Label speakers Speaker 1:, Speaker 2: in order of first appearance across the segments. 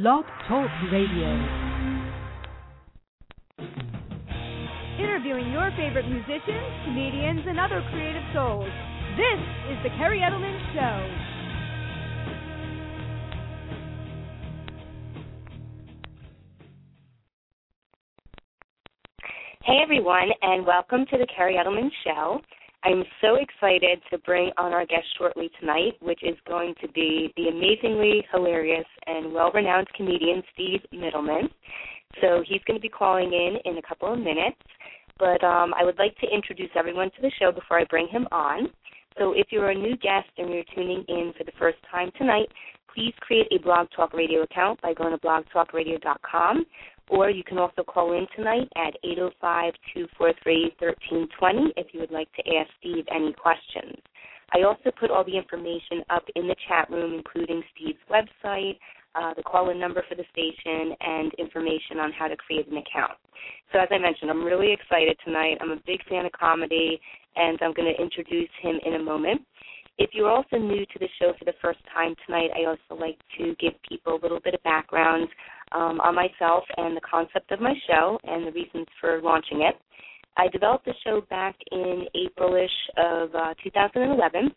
Speaker 1: Blog Talk Radio.
Speaker 2: Interviewing your favorite musicians, comedians, and other creative souls. This is The Kerri Edelman Show.
Speaker 3: Hey everyone, and welcome to the Kerri Edelman Show. I'm so excited to bring on our guest shortly tonight, which is going to be the amazingly hilarious and well renowned comedian Steve Mittleman. So he's going to be calling in in a couple of minutes. But um, I would like to introduce everyone to the show before I bring him on. So if you're a new guest and you're tuning in for the first time tonight, please create a Blog Talk Radio account by going to blogtalkradio.com or you can also call in tonight at 805-243-1320 if you would like to ask Steve any questions. I also put all the information up in the chat room, including Steve's website, uh, the call-in number for the station, and information on how to create an account. So as I mentioned, I'm really excited tonight. I'm a big fan of comedy, and I'm going to introduce him in a moment. If you're also new to the show for the first time tonight, I also like to give people a little bit of background um, on myself and the concept of my show and the reasons for launching it. I developed the show back in Aprilish of uh, 2011,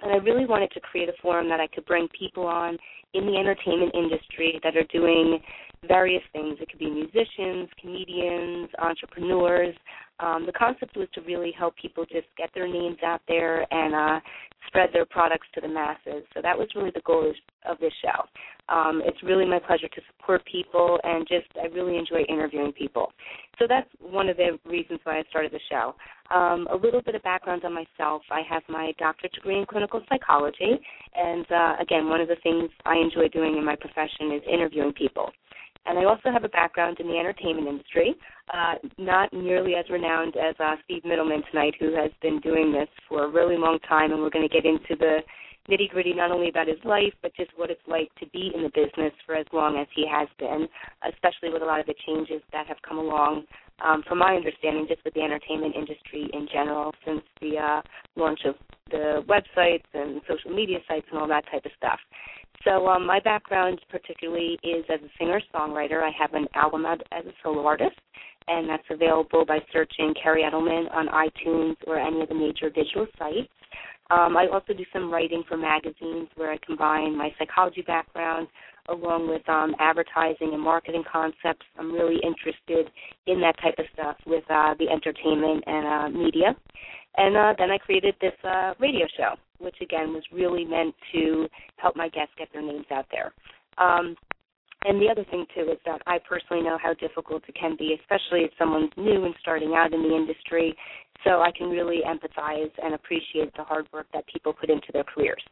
Speaker 3: and I really wanted to create a forum that I could bring people on in the entertainment industry that are doing various things. It could be musicians, comedians, entrepreneurs. Um, the concept was to really help people just get their names out there and uh, spread their products to the masses. So that was really the goal of this show. Um, it's really my pleasure to support people and just I really enjoy interviewing people. So that's one of the reasons why I started the show. Um, a little bit of background on myself. I have my doctorate degree in clinical psychology, and uh, again, one of the things I enjoy doing in my profession is interviewing people. And I also have a background in the entertainment industry, uh, not nearly as renowned as uh, Steve Mittleman tonight, who has been doing this for a really long time, and we're going to get into the nitty gritty not only about his life, but just what it's like to be in the business for as long as he has been, especially with a lot of the changes that have come along, um, from my understanding, just with the entertainment industry in general since the uh, launch of the websites and social media sites and all that type of stuff. So um, my background particularly is as a singer-songwriter. I have an album out as a solo artist, and that's available by searching Kerri Edelman on iTunes or any of the major digital sites. Um, I also do some writing for magazines where I combine my psychology background along with um, advertising and marketing concepts. I'm really interested in that type of stuff with uh, the entertainment and uh, media. And uh, then I created this uh, radio show, which again was really meant to help my guests get their names out there. Um, and the other thing too is that I personally know how difficult it can be, especially if someone's new and starting out in the industry. So I can really empathize and appreciate the hard work that people put into their careers.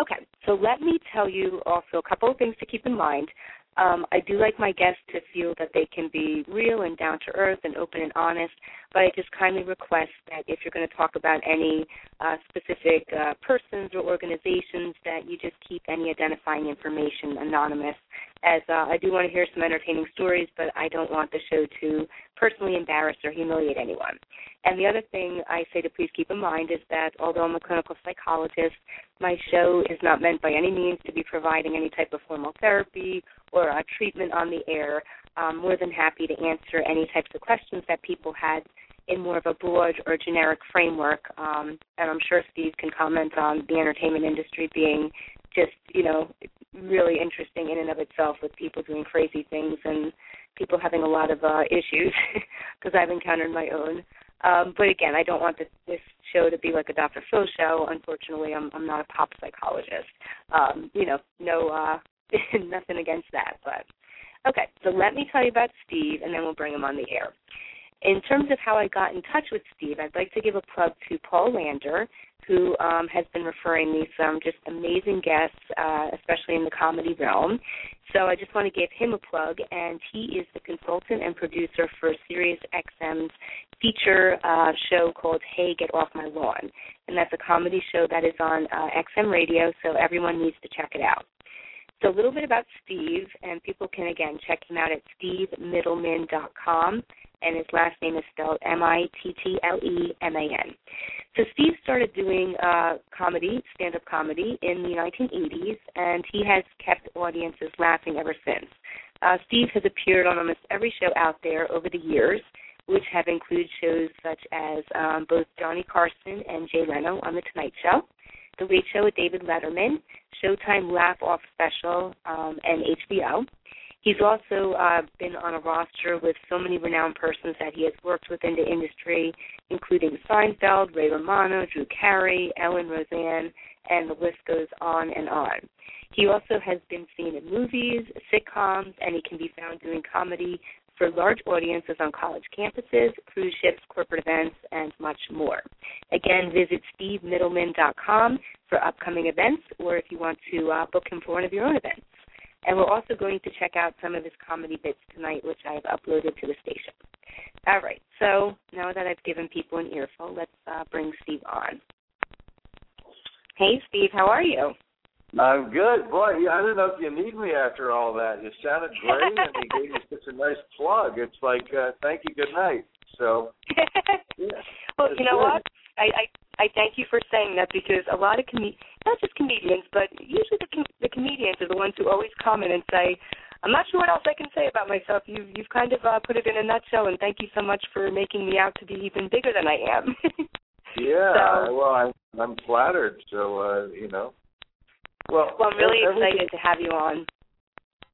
Speaker 3: Okay, so let me tell you also a couple of things to keep in mind. Um, I do like my guests to feel that they can be real and down to earth and open and honest, but I just kindly request that if you're going to talk about any uh, specific uh, persons or organizations, that you just keep any identifying information anonymous. As uh, I do want to hear some entertaining stories, but I don't want the show to personally embarrass or humiliate anyone. And the other thing I say to please keep in mind is that although I'm a clinical psychologist, my show is not meant by any means to be providing any type of formal therapy or a treatment on the air. I'm more than happy to answer any types of questions that people had in more of a broad or generic framework. Um, and I'm sure Steve can comment on the entertainment industry being just, you know, really interesting in and of itself with people doing crazy things and people having a lot of uh, issues because I've encountered my own. Um, but again, I don't want this, this show to be like a Dr. Phil show. Unfortunately, I'm I'm not a pop psychologist. Um, you know, no uh, nothing against that. But okay, so let me tell you about Steve, and then we'll bring him on the air. In terms of how I got in touch with Steve, I'd like to give a plug to Paul Lander, who um, has been referring me some just amazing guests, uh, especially in the comedy realm. So I just want to give him a plug, and he is the consultant and producer for Sirius XM's feature uh, show called Hey, Get Off My Lawn. And that's a comedy show that is on uh, XM radio, so everyone needs to check it out. So a little bit about Steve, and people can again check him out at stevemittleman.com, and his last name is spelled M-I-T-T-L-E-M-A-N. So Steve started doing uh, comedy, stand-up comedy, in the 1980s, and he has kept audiences laughing ever since. Uh, Steve has appeared on almost every show out there over the years, which have included shows such as um, both Johnny Carson and Jay Leno on The Tonight Show, The Late Show with David Letterman, Showtime Laugh Off Special, um, and HBO. He's also uh, been on a roster with so many renowned persons that he has worked with in the industry, including Seinfeld, Ray Romano, Drew Carey, Ellen Roseanne, and the list goes on and on. He also has been seen in movies, sitcoms, and he can be found doing comedy for large audiences on college campuses, cruise ships, corporate events, and much more. Again, visit stevemittleman.com for upcoming events or if you want to uh, book him for one of your own events. And we're also going to check out some of his comedy bits tonight, which I've uploaded to the station. All right, so now that I've given people an earful, let's uh, bring Steve on. Hey, Steve, how are you?
Speaker 1: I'm good. Boy, I don't know if you need me after all that. You sounded great, and you gave me such a nice plug. It's like, uh, thank you, good night. So,
Speaker 3: yeah, well, you know good. what? I, I I thank you for saying that because a lot of com- not just comedians, but usually the com- the comedians are the ones who always comment and say, "I'm not sure what else I can say about myself." You you've kind of uh, put it in a nutshell, and thank you so much for making me out to be even bigger than I am.
Speaker 1: yeah,
Speaker 3: so,
Speaker 1: well, I'm I'm flattered. So uh, you know, well,
Speaker 3: well, I'm really excited to have you on.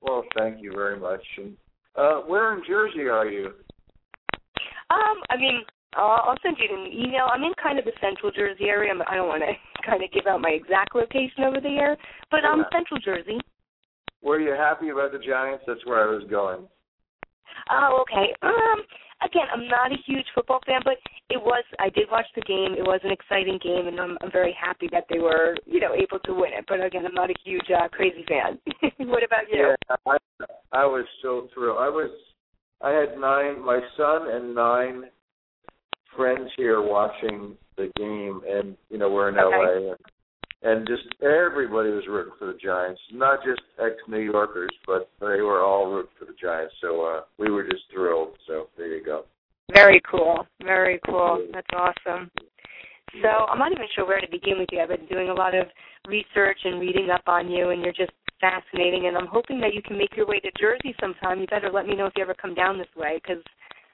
Speaker 1: Well, thank you very much. And uh, where in Jersey are you?
Speaker 3: Um, I mean, I'll, I'll send you an email. I'm in kind of the central Jersey area. I'm, I don't want to kind of give out my exact location over there, but I'm um, central Jersey.
Speaker 1: Were you happy about the Giants? That's where I was going.
Speaker 3: Oh, okay. Um, again, I'm not a huge football fan, but it was. I did watch the game. It was an exciting game, and I'm, I'm very happy that they were, you know, able to win it. But again, I'm not a huge uh, crazy fan. what about you?
Speaker 1: Yeah, I, I was so thrilled. I was. I had nine. My son and nine friends here watching the game, and you know we're in
Speaker 3: okay.
Speaker 1: LA, and, and just everybody was rooting for the Giants. Not just ex New Yorkers, but they were all rooting for the Giants. So uh, we were just thrilled. So there you go.
Speaker 3: Very cool. Very cool. That's awesome. So I'm not even sure where to begin with you. I've been doing a lot of research and reading up on you, and you're just fascinating. And I'm hoping that you can make your way to Jersey sometime. You better let me know if you ever come down this way, because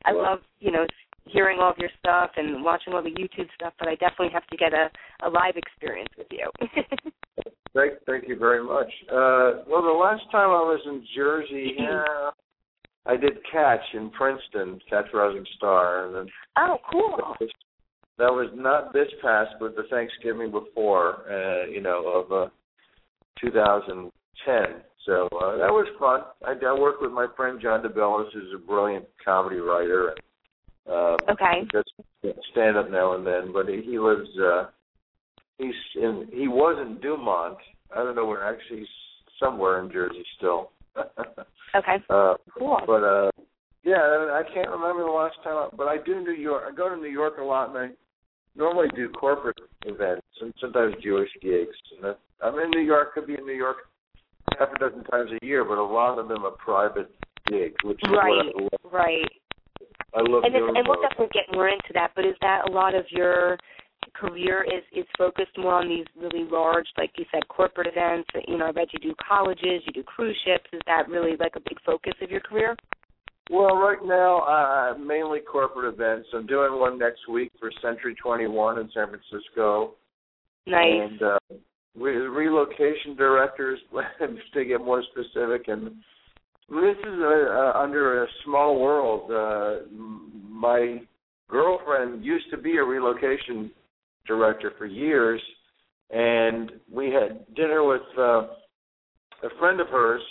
Speaker 3: I
Speaker 1: well,
Speaker 3: love, you know, hearing all of your stuff and watching all the YouTube stuff, but I definitely have to get a, a live experience with you.
Speaker 1: thank, thank you very much. Uh, well, the last time I was in Jersey, I did Catch in Princeton, Catch Rising Star, and then
Speaker 3: oh, cool.
Speaker 1: That was, that was not this past, but the Thanksgiving before, uh, you know, of uh, 2010. So uh, that was fun. I, I worked with my friend John DeBellis, who's a brilliant comedy writer, and um,
Speaker 3: okay.
Speaker 1: Just stand up now and then, but he, he lives. uh He's in. He was in Dumont. I don't know where. Actually, he's somewhere in Jersey still.
Speaker 3: okay.
Speaker 1: Uh,
Speaker 3: cool.
Speaker 1: But uh, yeah, I can't remember the last time. I, but I do New York. I go to New York a lot, and I normally do corporate events and sometimes Jewish gigs. And I'm in New York. Could be in New York half a dozen times a year, but a lot of them are private gigs, which is
Speaker 3: right,
Speaker 1: what I love.
Speaker 3: right.
Speaker 1: I love
Speaker 3: and,
Speaker 1: doing
Speaker 3: and we'll definitely get more into that. But is that a lot of your career is is focused more on these really large, like you said, corporate events? You know, I read you do colleges, you do cruise ships. Is that really like a big focus of your career?
Speaker 1: Well, right now, uh, mainly corporate events. I'm doing one next week for Century 21 in San Francisco.
Speaker 3: Nice.
Speaker 1: And uh, re- relocation directors, to get more specific, and this is a, uh, under a small world. Uh, my girlfriend used to be a relocation director for years, and we had dinner with uh, a friend of hers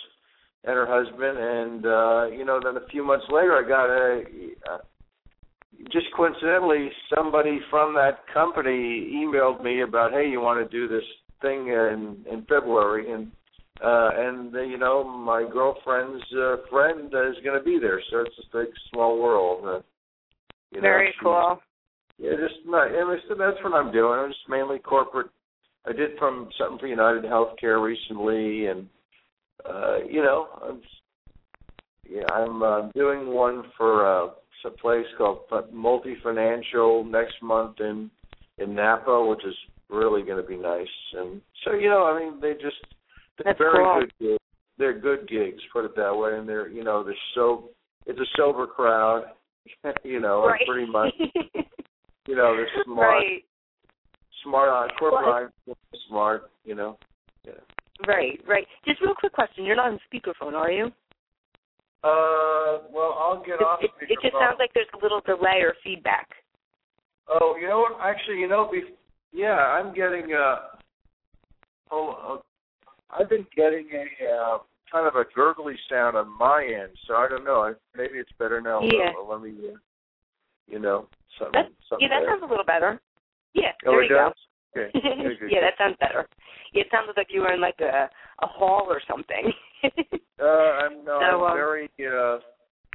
Speaker 1: and her husband, and uh, you know, then a few months later, I got a. Uh, just coincidentally, somebody from that company emailed me about, hey, you want to do this thing in in February, and uh, and uh, you know my girlfriend's uh, friend is going to be there, so it's just big, small world. Uh, you
Speaker 3: Very
Speaker 1: know,
Speaker 3: cool.
Speaker 1: Yeah, just not. It was, that's what I'm doing. I'm just mainly corporate. I did from something for United Healthcare recently, and uh, you know, I'm yeah, I'm uh, doing one for uh, a place called Multi Financial next month in in Napa, which is really going to be nice. And so you know, I mean, they just
Speaker 3: That's
Speaker 1: very
Speaker 3: cool.
Speaker 1: good. Gigs. They're good gigs, put it that way, and they're you know they're so it's a sober crowd, you know,
Speaker 3: right.
Speaker 1: pretty much you know they're smart,
Speaker 3: right.
Speaker 1: smart on corporate
Speaker 3: Well,
Speaker 1: smart, you know. Yeah.
Speaker 3: Right, right. Just real quick question. You're not on speakerphone, are you?
Speaker 1: Uh, well, I'll get off.
Speaker 3: It, it, it just sounds like there's a little delay or feedback.
Speaker 1: Oh, you know what? Actually, you know, be, yeah, I'm getting uh, oh, uh, I've been getting a uh, kind of a gurgly sound on my end, so I don't know. Maybe it's better now.
Speaker 3: Yeah.
Speaker 1: Let me, uh, you know, something.
Speaker 3: That,
Speaker 1: something
Speaker 3: yeah, that sounds a little better. Yeah,
Speaker 1: Oh,
Speaker 3: there you
Speaker 1: does?
Speaker 3: go.
Speaker 1: Okay. Good, good,
Speaker 3: yeah, that sounds better. Yeah, it sounded like you were in like a a hall or something.
Speaker 1: Uh, I'm no,
Speaker 3: So,
Speaker 1: I'm
Speaker 3: um,
Speaker 1: very. Uh,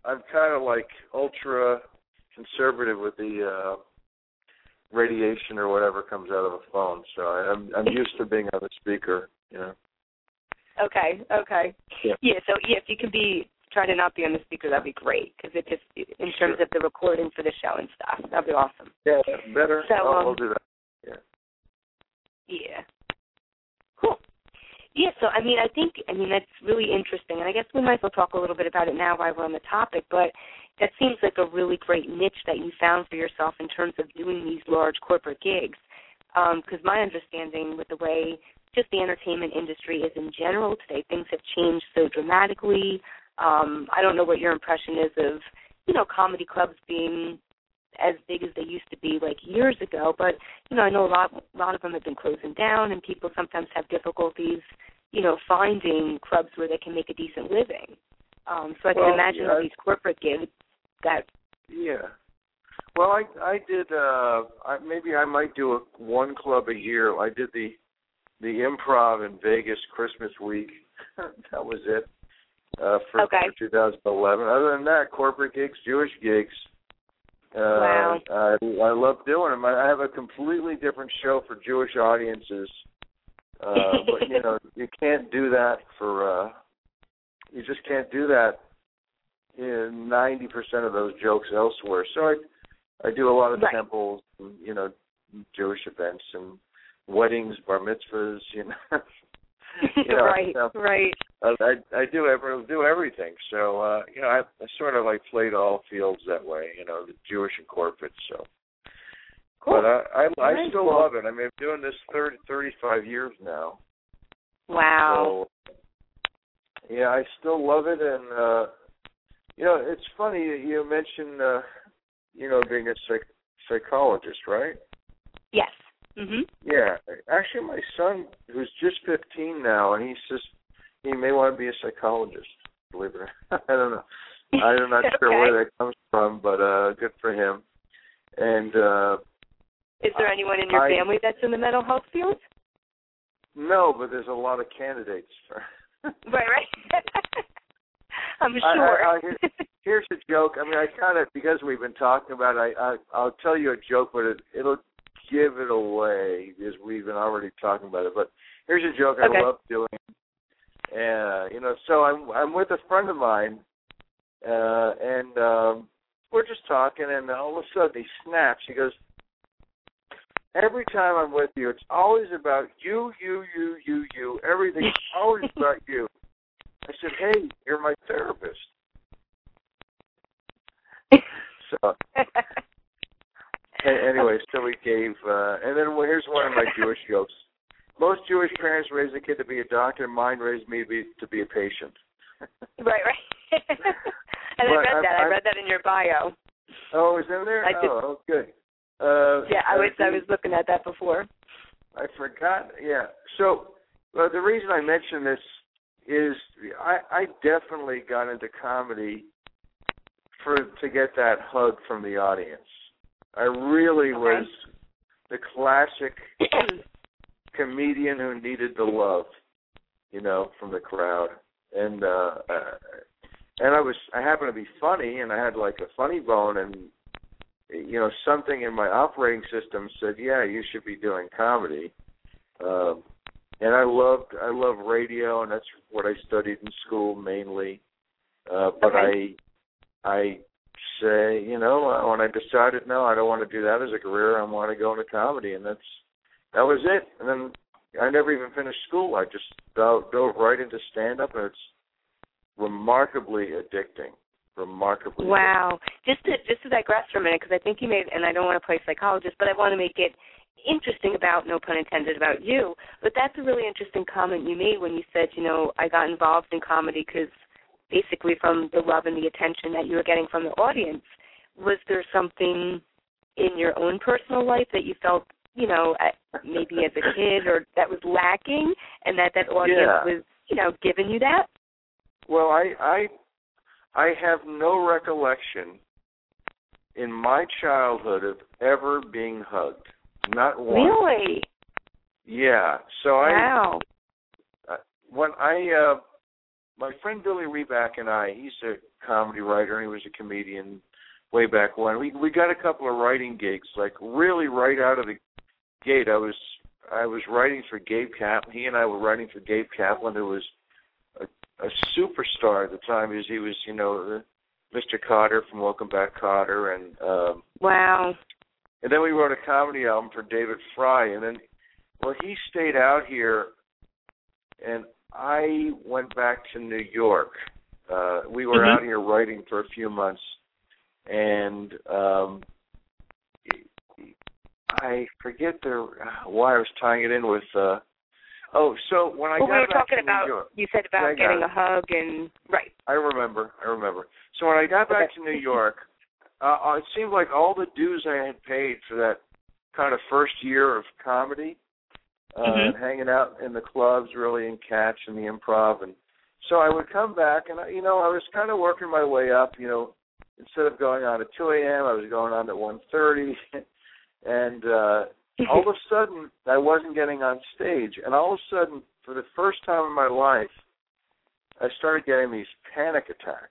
Speaker 1: I'm kind of like ultra conservative with the uh radiation or whatever comes out of a phone. So I, I'm I'm used to being on the speaker. You know.
Speaker 3: Okay, okay.
Speaker 1: Yeah.
Speaker 3: Yeah, so yeah, if you could be try to not be on the speaker, that'd be great because it just in terms
Speaker 1: Sure.
Speaker 3: of the recording for the show and stuff, that'd be awesome.
Speaker 1: Yeah, better.
Speaker 3: So,
Speaker 1: I'll,
Speaker 3: um,
Speaker 1: I'll do that. Yeah.
Speaker 3: Yeah. Cool. Yeah, so I mean, I think I mean that's really interesting, and I guess we might as well talk a little bit about it now while we're on the topic. But that seems like a really great niche that you found for yourself in terms of doing these large corporate gigs. Because my understanding with the way just the entertainment industry is in general today, things have changed so dramatically. Um, I don't know what your impression is of you know comedy clubs being as big as they used to be like years ago, but you know, I know a lot a lot of them have been closing down and people sometimes have difficulties, you know, finding clubs where they can make a decent living. Um so I can
Speaker 1: Well,
Speaker 3: imagine
Speaker 1: yeah.
Speaker 3: all these corporate gigs that
Speaker 1: Yeah. Well, I I did. uh I, Maybe I might do a, one club a year. I did the the improv in Vegas Christmas week. that was it. Uh, for,
Speaker 3: Okay.
Speaker 1: for 2011. Other than that, corporate gigs, Jewish gigs. Uh,
Speaker 3: Wow.
Speaker 1: I, I love doing them. I have a completely different show for Jewish audiences. Uh, but you know, you can't do that for. uh You just can't do that in ninety percent of those jokes elsewhere. So I, I do a lot of
Speaker 3: Right.
Speaker 1: temples, and, you know, Jewish events and weddings, bar mitzvahs. You know, you know,
Speaker 3: right,
Speaker 1: so-
Speaker 3: right.
Speaker 1: I I do ever do everything. So uh, you know, I, I sort of like played all fields that way. You know, the Jewish and corporate. So,
Speaker 3: Cool.
Speaker 1: but I I, I still
Speaker 3: cool.
Speaker 1: love it. I mean, I'm doing this thirty thirty five years now.
Speaker 3: wow.
Speaker 1: So, yeah, I still love it, and uh, you know, it's funny that you mentioned, uh, you know, being a psych- psychologist, right?
Speaker 3: yes. Mhm.
Speaker 1: Yeah, actually, my son, who's just 15 now, and he's just he may want to be a psychologist. Believe it or not, I don't know. I'm not sure where that comes from, but uh good for him. And uh
Speaker 3: Is there anyone in your
Speaker 1: I-
Speaker 3: family that's in the mental health field?
Speaker 1: no, but there's a lot of candidates for.
Speaker 3: Right, right. I'm sure.
Speaker 1: I- I hear- Here's a joke. I mean, I kind of because we've been talking about. It, I, I I'll tell you a joke, but it it'll give it away because we've been already talking about it. But here's a joke
Speaker 3: Okay.
Speaker 1: I love doing. And you know, so I'm I'm with a friend of mine, uh, and um, we're just talking, and all of a sudden he snaps. He goes, "Every time I'm with you, it's always about you, you, you, you, you. Everything's always about you." I said, "Hey, you're my therapist." So anyway, so we gave, uh, and then well, here's one of my Jewish jokes. Most Jewish parents raise a kid to be a doctor. Mine raised me to be, to be a patient.
Speaker 3: Right, right. and I read
Speaker 1: I'm-
Speaker 3: that. I read that in your bio.
Speaker 1: Oh, is in there?
Speaker 3: I did-
Speaker 1: oh, oh, good. Uh,
Speaker 3: Yeah, I was I
Speaker 1: did-
Speaker 3: was looking at that before.
Speaker 1: I forgot. Yeah. So uh, the reason I mention this is I, I definitely got into comedy for to get that hug from the audience. I really
Speaker 3: Okay.
Speaker 1: was the classic comedian who needed the love, you know, from the crowd. And uh, uh and I was I happened to be funny and I had like a funny bone and you know something in my operating system said, "Yeah, you should be doing comedy." Um and I loved I love radio and that's what I studied in school mainly. Uh but
Speaker 3: Okay.
Speaker 1: I I say, you know, when I decided no, I don't want to do that as a career. I want to go into comedy, and that's that was it. And then I never even finished school. I just dove, dove right into stand up, and it's remarkably addicting. Remarkably.
Speaker 3: Wow. Just to just to digress for a minute, because I think you made, and I don't want to play psychologist, but I want to make it interesting about, no pun intended, about you. But that's a really interesting comment you made when you said, you know, I got involved in comedy because basically from the love and the attention that you were getting from the audience. Was there something in your own personal life that you felt, you know, maybe as a kid or that was lacking, and that that audience
Speaker 1: yeah.
Speaker 3: was, you know, giving you that?
Speaker 1: Well, I I I have no recollection in my childhood of ever being hugged. Not once.
Speaker 3: Really?
Speaker 1: Yeah. So
Speaker 3: wow.
Speaker 1: I uh, when I uh my friend Billy Reback and I, he's a comedy writer and he was a comedian way back when. We we got a couple of writing gigs, like really right out of the gate. I was I was writing for Gabe Kaplan. He and I were writing for Gabe Kaplan, who was a, a superstar at the time. Because he was, you know, Mr. Kotter from Welcome Back, Kotter, and um,
Speaker 3: wow.
Speaker 1: And then we wrote a comedy album for David Frye, and then well, he stayed out here, and I went back to New York. Uh, we were
Speaker 3: mm-hmm.
Speaker 1: out here writing for a few months, and um, I forget the why I was tying it in with. Uh, oh, so when I
Speaker 3: well,
Speaker 1: got
Speaker 3: we were
Speaker 1: back
Speaker 3: talking
Speaker 1: to
Speaker 3: about
Speaker 1: New York,
Speaker 3: you said about
Speaker 1: yeah,
Speaker 3: getting a hug and right.
Speaker 1: I remember. I remember. So when I got back
Speaker 3: okay.
Speaker 1: to New York, uh, uh, it seemed like all the dues I had paid for that kind of first year of comedy, uh,
Speaker 3: mm-hmm.
Speaker 1: hanging out in the clubs, really in catch and the improv, and so I would come back, and I, you know, I was kind of working my way up. You know, instead of going on at 2 a.m., I was going on at 1:30, and uh, all of a sudden, I wasn't getting on stage, and all of a sudden, for the first time in my life, I started getting these panic attacks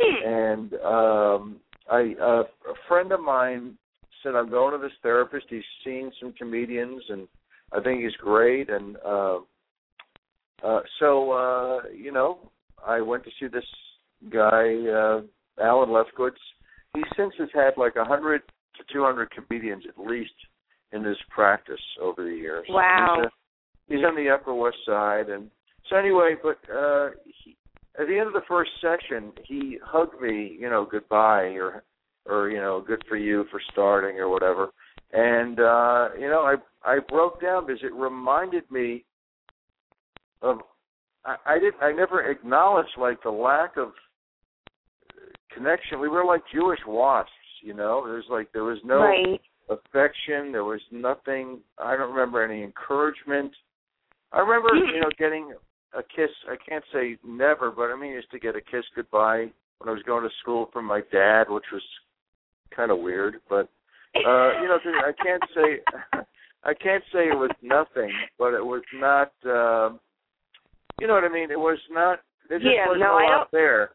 Speaker 1: and um I uh, a friend of mine said I'm going to this therapist. He's seen some comedians and I think he's great and uh uh so uh you know, I went to see this guy uh Alan Lefkowitz. He since has had like a hundred to two hundred comedians at least in his practice over the years.
Speaker 3: Wow.
Speaker 1: He's, a, he's on the Upper West Side and so anyway, but uh he, at the end of the first session, he hugged me, you know, goodbye or or you know, good for you for starting or whatever. And uh, you know, I I broke down because it reminded me of I, I did I never acknowledged like the lack of connection. We were like Jewish wasps, you know. There's like there was no
Speaker 3: right.
Speaker 1: affection, there was nothing I don't remember any encouragement. I remember, you know, getting a kiss. I can't say never, but I mean, I used to get a kiss goodbye when I was going to school from my dad, which was kind of weird. But uh, you know, I can't say I can't say it was nothing, but it was not. Uh, you know what I mean? It was not. There just
Speaker 3: yeah,
Speaker 1: wasn't
Speaker 3: no,
Speaker 1: a lot there.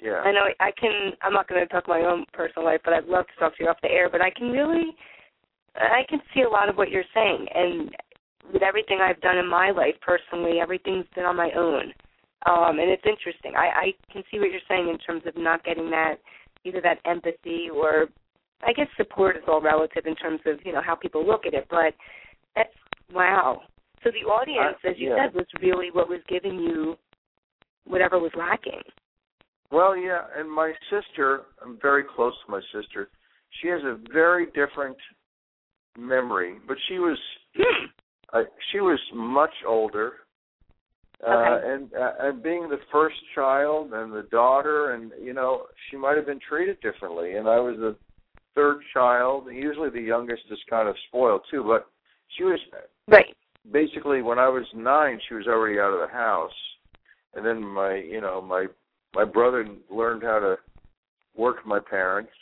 Speaker 1: Yeah.
Speaker 3: I know I can. I'm not going to talk my own personal life, but I'd love to talk to you off the air. But I can really, I can see a lot of what you're saying, and with everything I've done in my life personally, everything's been on my own. Um, and it's interesting. I, I can see what you're saying in terms of not getting that either that empathy or I guess support is all relative in terms of, you know, how people look at it, but that's wow. So the audience,
Speaker 1: uh,
Speaker 3: as you
Speaker 1: yeah.
Speaker 3: said, was really what was giving you whatever was lacking.
Speaker 1: Well, yeah, and my sister, I'm very close to my sister. She has a very different memory, but she was uh, she was much older, uh, and uh, and being the first child and the daughter, and you know, she might have been treated differently. And I was the third child. Usually, the youngest is kind of spoiled too, but she was
Speaker 3: Right.
Speaker 1: basically when I was nine, she was already out of the house, and then my you know my my brother learned how to work my parents.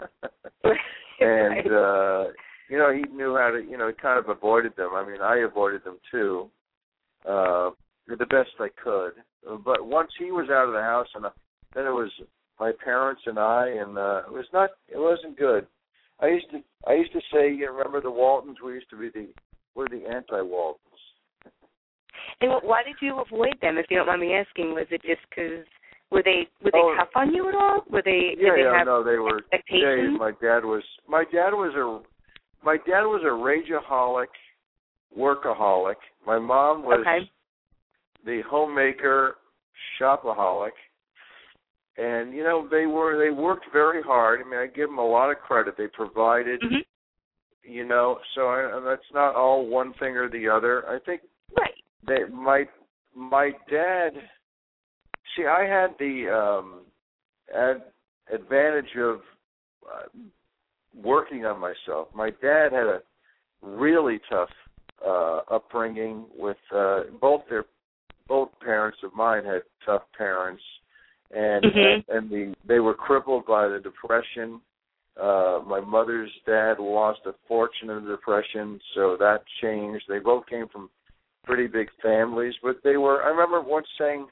Speaker 1: and uh you know he knew how to you know he kind of avoided them i mean i avoided them too uh the best i could but once he was out of the house and uh, then it was my parents and i and uh it was not it wasn't good i used to i used to say you remember the waltons we used to be the we're the anti waltons
Speaker 3: And wh- why did you avoid them, if you don't mind me asking? Was it just because Were they were they
Speaker 1: Oh.
Speaker 3: tough on you at all? Were they did
Speaker 1: yeah,
Speaker 3: they
Speaker 1: yeah,
Speaker 3: have
Speaker 1: no, they were.
Speaker 3: Expectations?
Speaker 1: my dad was. My dad was a. My dad was a rageaholic, workaholic. My mom was
Speaker 3: okay.
Speaker 1: the homemaker, shopaholic. And you know they were they worked very hard. I mean, I give them a lot of credit. They provided,
Speaker 3: Mhm.
Speaker 1: you know. So I, that's not all one thing or the other. I think
Speaker 3: Right.
Speaker 1: they my my dad see i had the um ad, advantage of uh, working on myself my dad had a really tough uh upbringing with uh both their both parents of mine had tough parents and
Speaker 3: Mhm.
Speaker 1: and the they were crippled by the depression uh my mother's dad lost a fortune in the depression so that changed they both came from pretty big families, but they were. I remember once saying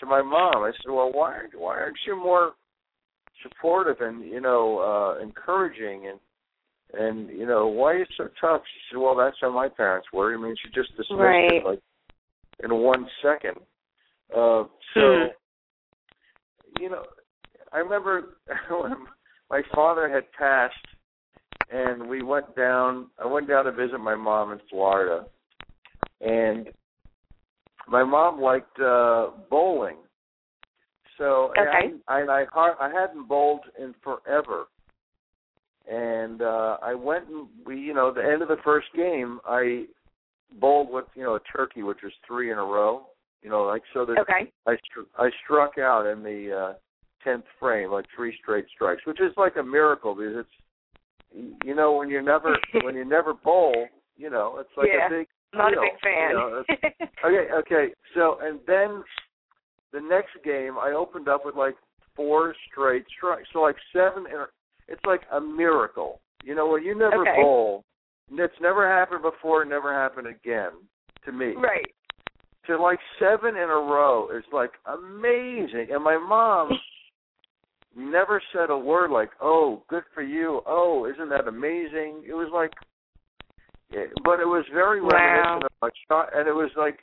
Speaker 1: to my mom, I said, "Well, why aren't why aren't you more supportive and you know uh encouraging and and you know why are you so tough?" She said, "Well, that's how my parents were." I mean, she just dismissed
Speaker 3: Right.
Speaker 1: it like in one second. Uh, so
Speaker 3: Hmm.
Speaker 1: You know, I remember when my father had passed, and we went down. I went down to visit my mom in Florida and my mom liked uh bowling. So
Speaker 3: Okay.
Speaker 1: and I, and I I hadn't bowled in forever. And uh I went and we you know the end of the first game I bowled with you know a turkey which was three in a row. You know like so that
Speaker 3: Okay.
Speaker 1: I I struck out in the uh tenth frame like three straight strikes, which is like a miracle because it's you know when you never when you never bowl, you know it's like
Speaker 3: Yeah.
Speaker 1: a big
Speaker 3: Not a big fan.
Speaker 1: You know, okay, okay. So and then the next game I opened up with like four straight strikes. So like seven it's like a miracle. You know, when you never
Speaker 3: Okay.
Speaker 1: bowl, it's never happened before, never happened again to me
Speaker 3: right.
Speaker 1: To like seven in a row is like amazing. And my mom never said a word like, "Oh, good for you." "Oh, isn't that amazing?" It was like, it, but it was very
Speaker 3: Wow.
Speaker 1: reminiscent of my child, and it was like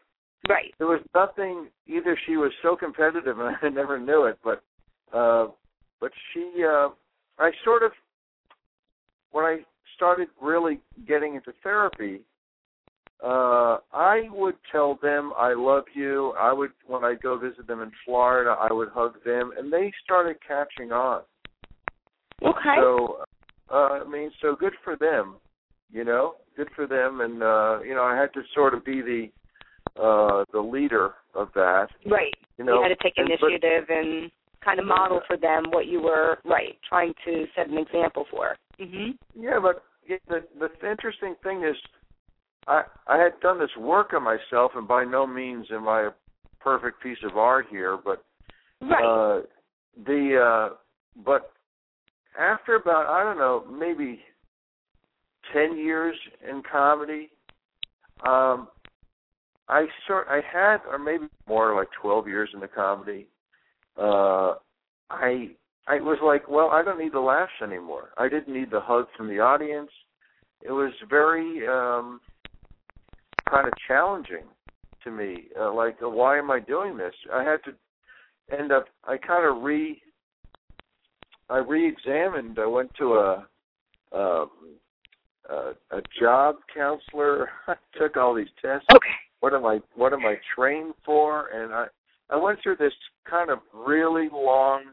Speaker 3: Right.
Speaker 1: there was nothing. Either she was so competitive, and I never knew it, but uh, but she, uh, I sort of when I started really getting into therapy, uh, I would tell them I love you. I would when I go visit them in Florida, I would hug them, and they started catching on.
Speaker 3: Okay.
Speaker 1: So, uh, I mean, so good for them, you know, good for them, and uh, you know, I had to sort of be the uh the leader of that,
Speaker 3: right.
Speaker 1: you know.
Speaker 3: you had to take
Speaker 1: and- but-
Speaker 3: initiative and kind of model for them what you were right trying to set an example for. Mhm.
Speaker 1: Yeah, but yeah, the the interesting thing is, I I had done this work on myself, and by no means am I a perfect piece of art here, but
Speaker 3: Right.
Speaker 1: uh, the uh, but after about I don't know maybe ten years in comedy, um, I sort I had or maybe more like twelve years in the comedy. Uh, I I was like, well, I don't need the laughs anymore. I didn't need the hug from the audience. It was very um kind of challenging to me. Uh, like, uh, why am I doing this? I had to end up. I kind of re. I re-examined. I went to a um, a, a job counselor. I took all these tests.
Speaker 3: okay.
Speaker 1: What am I? What am I trained for? And I I went through this kind of really long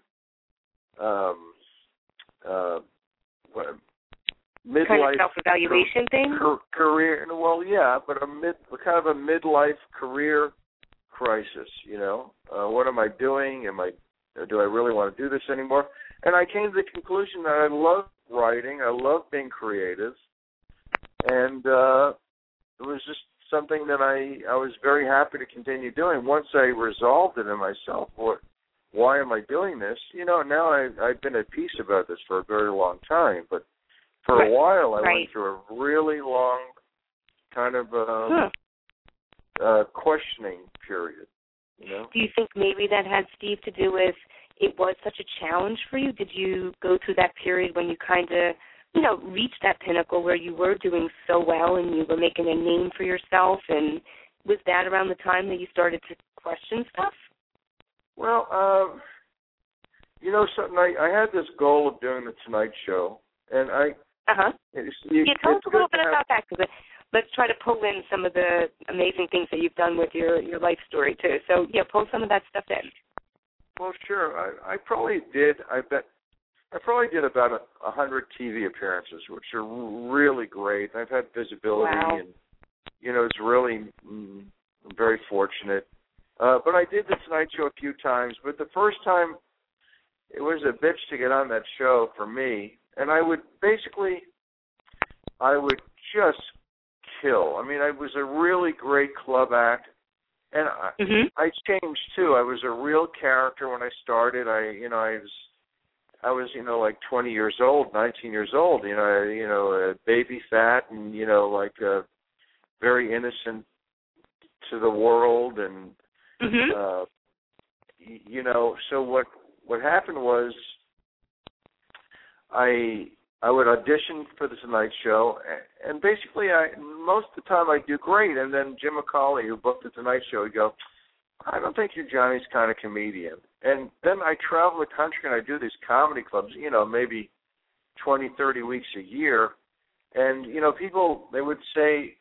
Speaker 1: um uh midlife
Speaker 3: Kind of self-evaluation thing.
Speaker 1: car- career well yeah but a mid kind of a midlife career crisis you know? Uh what am i doing? Am i do i really want to do this anymore? And i came to the conclusion that i love writing i love being creative and uh it was just something that i i was very happy to continue doing. Once i resolved it in myself what why am i doing this? You know now i i've been at peace about this for a very long time but for
Speaker 3: Right.
Speaker 1: a while I
Speaker 3: Right.
Speaker 1: went through a really long kind of um,
Speaker 3: Huh.
Speaker 1: uh, questioning period. You know,
Speaker 3: Do you think maybe that had Steve to do with it was such a challenge for you? Did you go through that period when you kind of, you know, reached that pinnacle where you were doing so well and you were making a name for yourself? And was that around the time that you started to question stuff?
Speaker 1: Well, um, you know something. I, I had this goal of doing the Tonight Show, and I.
Speaker 3: Uh huh. Yeah, tell us a little bit about that because let's try to pull in some of the amazing things that you've done with your your life story too. So yeah, pull some of that stuff in.
Speaker 1: Well, sure. I, I probably did. I bet. I probably did about a, a hundred TV appearances, which are really great. I've had visibility,
Speaker 3: Wow.
Speaker 1: and you know, it's really mm, I'm very fortunate. Uh, but I did the Tonight Show a few times. But the first time, it was a bitch to get on that show for me. And I would basically, I would just kill. I mean, I was a really great club act, and I,
Speaker 3: Mhm.
Speaker 1: I changed too. I was a real character when I started. I, you know, I was, I was, you know, like 20 years old, 19 years old. You know, I, you know, uh, baby fat, and you know, like uh, very innocent to the world, and
Speaker 3: Mhm.
Speaker 1: uh, y- you know. So what what happened was, I I would audition for the Tonight Show, and basically, I most of the time I do great, and then Jim McCawley, who booked the Tonight Show, would go, "I don't think you're Johnny's kind of comedian." And then I travel the country and I do these comedy clubs, you know, maybe twenty, thirty weeks a year, and you know, people they would say,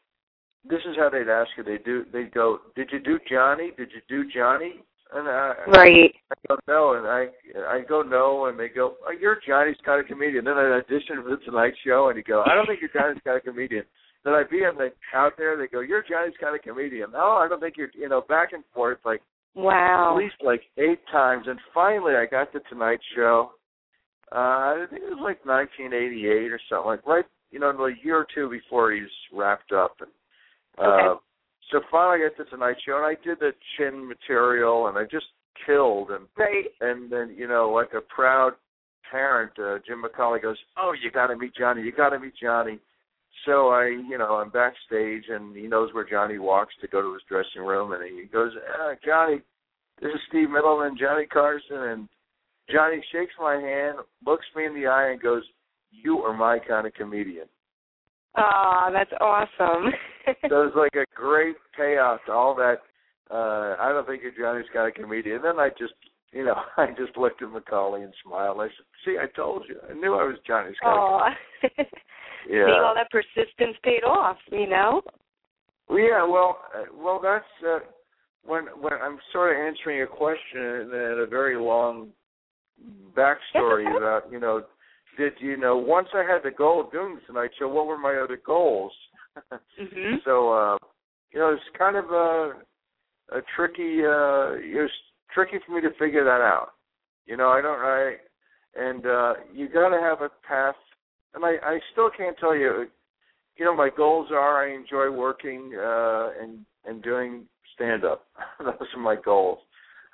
Speaker 1: "This is how they'd ask you." They do, they'd go, "Did you do Johnny? Did you do Johnny?" And I,
Speaker 3: Right.
Speaker 1: I go no, and I I go no, and they go, oh, "You're Johnny's kind of comedian." Then I audition for the Tonight Show, and you go, "I don't think you're Johnny's kind of comedian." Then I be the out there, they go, "You're Johnny's kind of comedian." No, I don't think you're. You know, back and forth like
Speaker 3: Wow.
Speaker 1: at least like eight times, and finally I got the Tonight Show. Uh, I think it was like 1988 or something like right, you know, a year or two before he's wrapped up. And uh,
Speaker 3: Okay.
Speaker 1: So finally I got the Tonight Show, and I did the chin material, and I just killed. And
Speaker 3: Right.
Speaker 1: and then you know, like a proud parent, uh, Jim McCawley goes, "Oh, you got to meet Johnny. You got to meet Johnny." So I, you know, I'm backstage, and he knows where Johnny walks to go to his dressing room, and he goes, uh, "Johnny, this is Steve Mittleman, Johnny Carson," and Johnny shakes my hand, looks me in the eye, and goes, "You are my kind of comedian."
Speaker 3: Oh, that's awesome.
Speaker 1: so it was like a great payoff to all that. Uh, I don't think you're Johnny's kind of comedian. And then I just, you know, I just looked at McCawley and smiled. I said, "See, I told you. I knew I was Johnny's kind of."
Speaker 3: Aw.
Speaker 1: Yeah.
Speaker 3: Seeing all that persistence paid off, you know?
Speaker 1: Well, yeah. Well, uh, well, that's uh, when when I'm sort of answering your question in, a very long backstory about, you know, did you know once I had the goal of doing the Tonight Show, what were my other goals?
Speaker 3: Mhm.
Speaker 1: So, uh, you know, it's kind of a a tricky. Uh, it was tricky for me to figure that out. You know, I don't. I and uh, you got to have a path. And I, I still can't tell you. You know, my goals are I enjoy working uh, and and doing stand up. Those are my goals.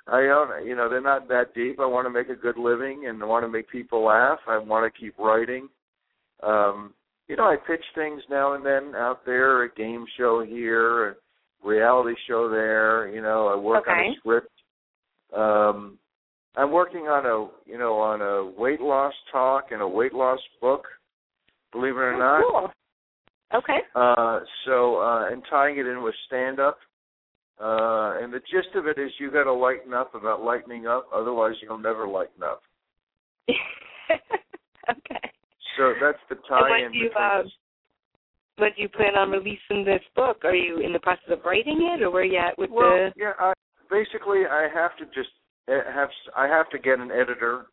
Speaker 1: I don't. You know, they're not that deep. I want to make a good living and I want to make people laugh. I want to keep writing. Um, you know, I pitch things now and then out there, a game show here, a reality show there. You know, I work on a script. Um, I'm working on a, you know, on a weight loss talk and a weight loss book. Believe it or
Speaker 3: Oh,
Speaker 1: not.
Speaker 3: cool. Okay.
Speaker 1: Uh, so, uh, and tying it in with stand up. Uh, and the gist of it is you got to lighten up about lightening up, otherwise you'll never lighten up.
Speaker 3: okay.
Speaker 1: So that's the tie-in.
Speaker 3: you, uh, you plan on releasing this book? Are you in the process of writing it, or where you at with
Speaker 1: well,
Speaker 3: the?
Speaker 1: yeah. I, basically, I have to just uh, have I have to get an editor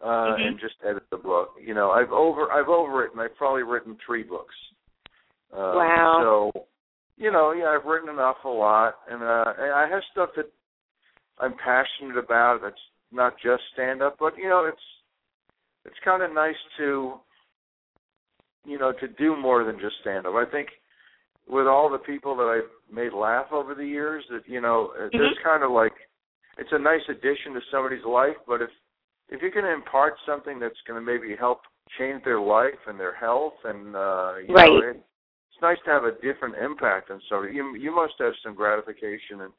Speaker 1: uh,
Speaker 3: Mhm.
Speaker 1: and just edit the book. You know, I've over I've overwritten. I've probably written three books. Uh,
Speaker 3: Wow.
Speaker 1: So, you know, yeah, I've written an awful lot, and uh, I have stuff that I'm passionate about. That's not just stand up, but you know, it's it's kind of nice to you know to do more than just stand up. I think with all the people that I've made laugh over the years, that you know, uh there's kind of like it's a nice addition to somebody's life. But if if you can impart something that's going to maybe help change their life and their health, and uh, you
Speaker 3: Right.
Speaker 1: know, it, it's nice to have a different impact on somebody. You you must have some gratification in,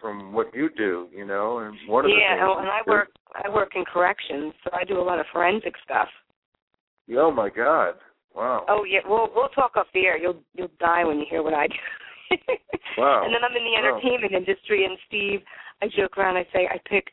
Speaker 1: from what you do, you know, and one of the
Speaker 3: yeah, oh, and I work I work in corrections, so I do a lot of forensic stuff.
Speaker 1: Oh my God! Wow.
Speaker 3: Oh yeah, we'll we'll talk off the air. You'll you'll die when you hear what I do.
Speaker 1: Wow.
Speaker 3: And then I'm in the
Speaker 1: Wow.
Speaker 3: entertainment industry, and Steve, I joke around. I say I pick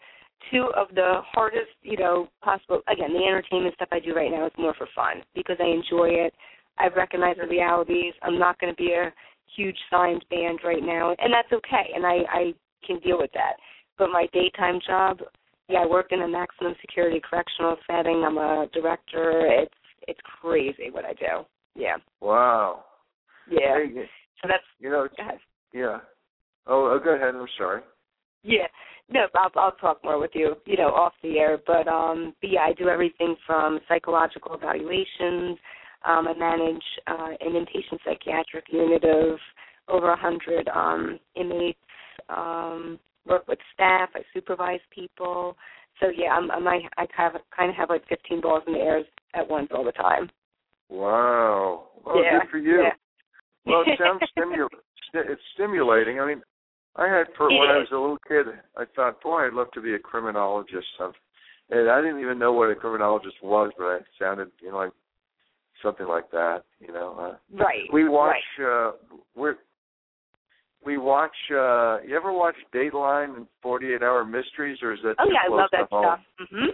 Speaker 3: two of the hardest, you know, possible. Again, the entertainment stuff I do right now is more for fun because I enjoy it. I recognize the realities. I'm not going to be a huge signed band right now, and that's okay. And I I can deal with that. But my daytime job, yeah, I work in a maximum security correctional setting. I'm a director. It's it's crazy what I do. Yeah.
Speaker 1: Wow.
Speaker 3: Yeah.
Speaker 1: Hey,
Speaker 3: So that's
Speaker 1: you know, yeah. Oh, oh, go ahead. I'm sorry.
Speaker 3: Yeah. No, I'll I'll talk more with you, you know, off the air. But um but yeah, I do everything from psychological evaluations. Um I manage uh an inpatient psychiatric unit of over a hundred um inmates, um, work with staff, I supervise people. So yeah, I'm, I'm I I have kind of have like fifteen balls in the air at once all the time.
Speaker 1: Wow. Well,
Speaker 3: yeah.
Speaker 1: good for you.
Speaker 3: Yeah.
Speaker 1: Well, it sounds stimu- sti- it's stimulating. I mean, I had for when I was a little kid, I thought, boy, I'd love to be a criminologist. Some- And I didn't even know what a criminologist was, but it sounded, you know, like something like that. You know, uh,
Speaker 3: Right.
Speaker 1: we watch.
Speaker 3: Right.
Speaker 1: uh We're we watch. uh You ever watch Dateline and Forty Eight Hour Mysteries, or is that
Speaker 3: Oh
Speaker 1: too
Speaker 3: yeah, I love that
Speaker 1: home?
Speaker 3: stuff. Mhm.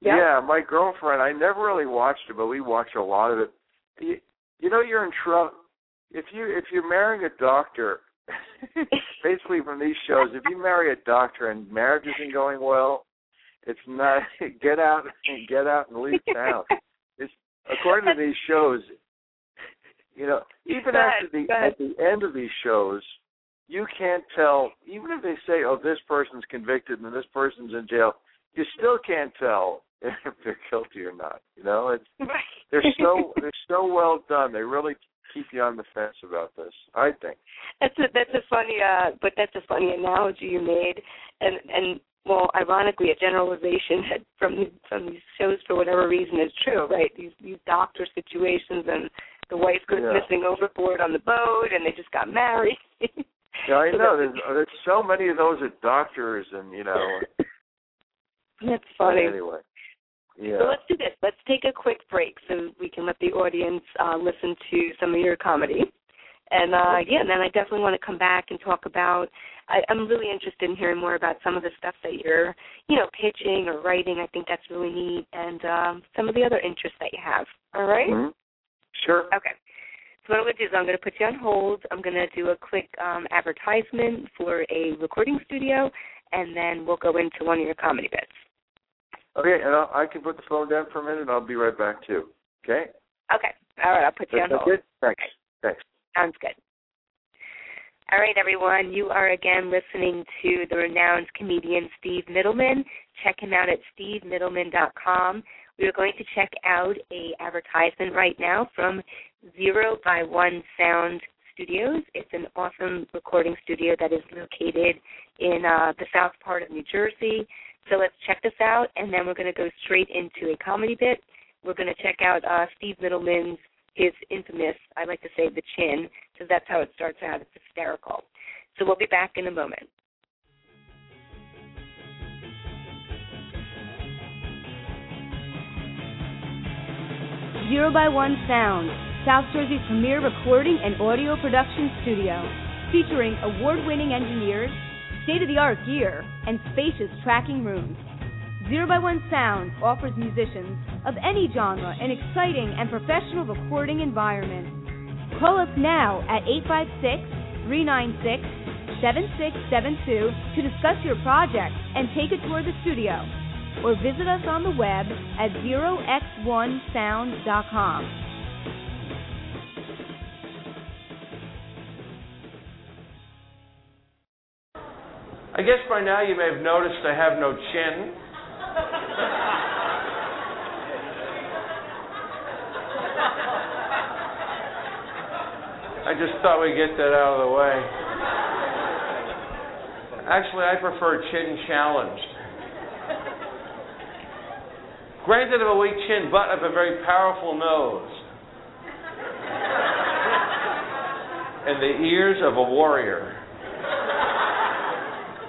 Speaker 1: Yeah, my girlfriend. I never really watched it, but we watch a lot of it. You, you know, you're in trouble if you if you're marrying a doctor. basically, from these shows, if you marry a doctor and marriage isn't going well, it's not get out and get out and leave town. It's according to these shows. You know, even after the at the end of these shows, you can't tell. Even if they say, "Oh, this person's convicted and this person's in jail," you still can't tell if they're guilty or not. You know, it's
Speaker 3: Right.
Speaker 1: they're so they're so well done. They really keep you on the fence about this. I think.
Speaker 3: That's a that's a funny uh but that's a funny analogy you made and and well ironically a generalization that from from these shows for whatever reason is true, right? These these doctor situations and the wife goes
Speaker 1: Yeah.
Speaker 3: missing overboard on the boat and they just got married.
Speaker 1: Yeah, I know. There's, there's so many of those at doctors, and you know.
Speaker 3: That's funny.
Speaker 1: Anyway. Yeah.
Speaker 3: So let's do this. Let's take a quick break so we can let the audience uh, listen to some of your comedy. And uh, yeah, and then I definitely want to come back and talk about. I, I'm really interested in hearing more about some of the stuff that you're, you know, pitching or writing. I think that's really neat, and um, some of the other interests that you have. All right?
Speaker 1: Mhm. Sure.
Speaker 3: Okay. So what I'm going to do is I'm going to put you on hold. I'm going to do a quick um, advertisement for a recording studio, and then we'll go into one of your comedy bits.
Speaker 1: Okay, and I'll, I can put the phone down for a minute, and I'll be right back too. Okay.
Speaker 3: Okay. All right. I'll put you on hold.
Speaker 1: good. Thanks. Thanks.
Speaker 3: Sounds good. All right, everyone. You are again listening to the renowned comedian Steve Mittleman. Check him out at stevemittleman.com. We are going to check out a advertisement right now from Zero by One Sound Studios. It's an awesome recording studio that is located in uh, the south part of New Jersey. So let's check this out, and then we're going to go straight into a comedy bit. We're going to check out uh, Steve Mittleman's his infamous, I like to say the chin, because that's how it starts out. It's hysterical. So we'll be back in a moment.
Speaker 2: Zero by One Sound, South Jersey's premier recording and audio production studio, featuring award-winning engineers, state-of-the-art gear, and spacious tracking rooms. Zero by One Sound offers musicians of any genre an exciting and professional recording environment. Call us now at 856-396-7672 to discuss your project and take a tour of the studio or visit us on the web at zerox1sound.com.
Speaker 4: I guess by now you may have noticed I have no chin. I just thought we'd get that out of the way. Actually, I prefer chin challenged. Granted, have a weak chin, but have a very powerful nose. And the ears of a warrior.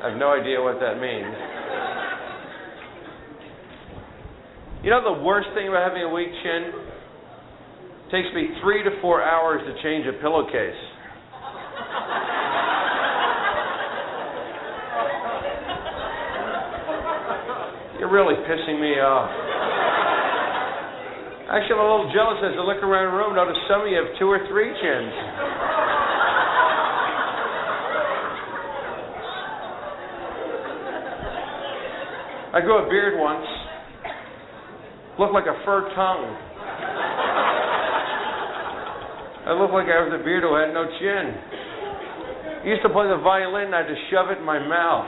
Speaker 4: I have no idea what that means. You know the worst thing about having a weak chin? It takes me three to four hours to change a pillowcase. You're really pissing me off. Actually, I'm a little jealous as I look around the room. Notice some of you have two or three chins. I grew a beard once. Looked like a fur tongue. I looked like I was a beard who had no chin. I used to play the violin I had to shove it in my mouth.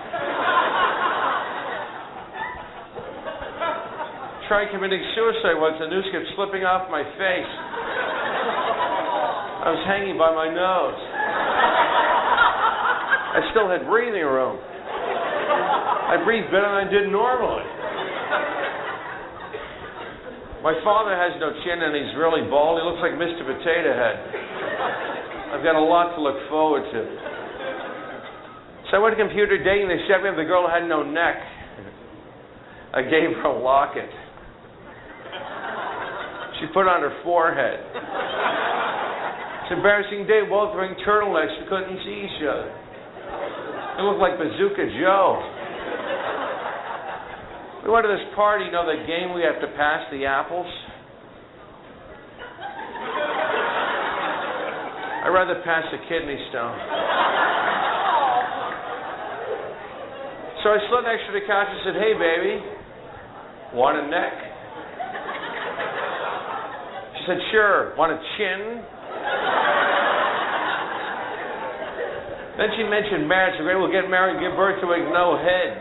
Speaker 4: Tried committing suicide once, the noose kept slipping off my face. I was hanging by my nose. I still had breathing room. I breathed better than I did normally. My father has no chin and he's really bald. He looks like Mr. Potato Head. I've got a lot to look forward to. So I went to computer dating. They set me. The girl had no neck. I gave her a locket. She put it on her forehead. It's an embarrassing day. Both wearing turtlenecks. We couldn't see each other. It looked like Bazooka Joe. We went to this party, you know, the game we have to pass the apples? I'd rather pass a kidney stone. So I slid next to the couch and said, Hey, baby, want a neck? She said, Sure. Want a chin? Then she mentioned marriage. So we'll get married give birth to a no head.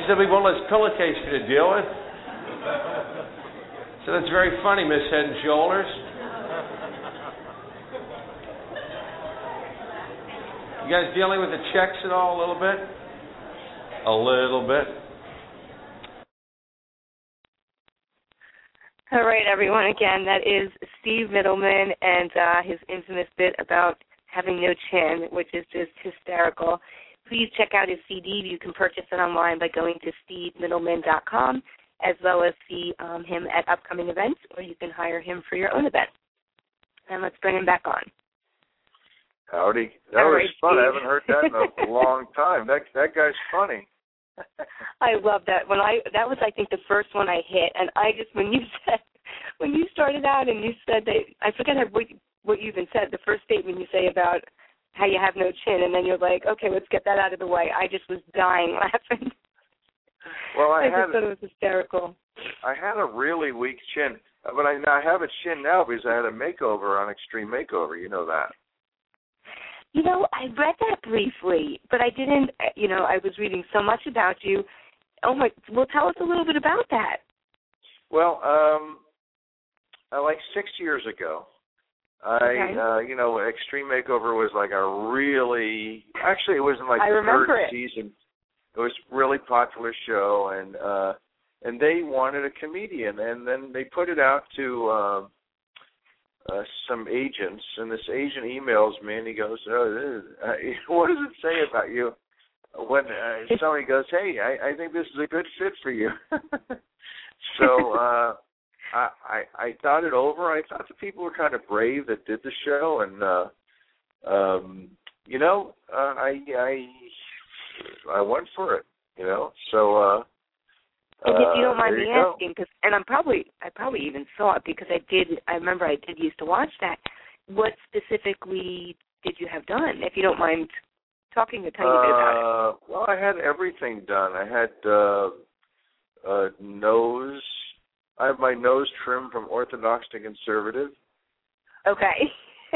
Speaker 4: She said, We won't let pillowcase for you to deal with. So that's very funny, Miss Head and Shoulders. You guys dealing with the checks at all a little bit? A little bit.
Speaker 3: All right, everyone. Again, that is Steve Mittleman and uh, his infamous bit about having no chin, which is just hysterical. Please check out his CD. You can purchase it online by going to stevemittleman.com, as well as see um, him at upcoming events, or you can hire him for your own event. And let's bring him back on.
Speaker 1: Howdy. That
Speaker 3: All
Speaker 1: was
Speaker 3: right,
Speaker 1: fun.
Speaker 3: Steve.
Speaker 1: I haven't heard that in a long time. That that guy's funny.
Speaker 3: I love that. When I that was I think the first one I hit, and I just when you said when you started out and you said that I forget what what you even said. The first statement you say about how you have no chin, and then you're like, okay, let's get that out of the way. I just was dying laughing.
Speaker 1: Well, I,
Speaker 3: I
Speaker 1: had
Speaker 3: just thought it was hysterical.
Speaker 1: I had a really weak chin, but I I have a chin now because I had a makeover on Extreme Makeover. You know that.
Speaker 3: You know, I read that briefly, but I didn't. You know, I was reading so much about you. Oh my! Well, tell us a little bit about that.
Speaker 1: Well, um, uh, like six years ago, I,
Speaker 3: Okay.
Speaker 1: uh, you know, Extreme Makeover was like a really, actually, it was in like
Speaker 3: I
Speaker 1: the third
Speaker 3: it.
Speaker 1: season. It was a really popular show, and uh, and they wanted a comedian, and then they put it out to um, uh, some agents, and this agent emails me, and he goes, oh, is, uh, "What does it say about you?" When uh, somebody goes, "Hey, I, I think this is a good fit for you," so. uh I, I I thought it over. I thought the people were kind of brave that did the show, and uh, um, you know, uh, I I I went for it. You know, so. uh
Speaker 3: And if you don't
Speaker 1: uh,
Speaker 3: mind
Speaker 1: there
Speaker 3: me asking, because and I'm probably I probably even saw it because I did. I remember I did used to watch that. What specifically did you have done? If you don't mind talking a tiny bit about it.
Speaker 1: Uh, well, I had everything done. I had uh, uh, nose. I have my nose trimmed from orthodox to conservative,
Speaker 3: Okay.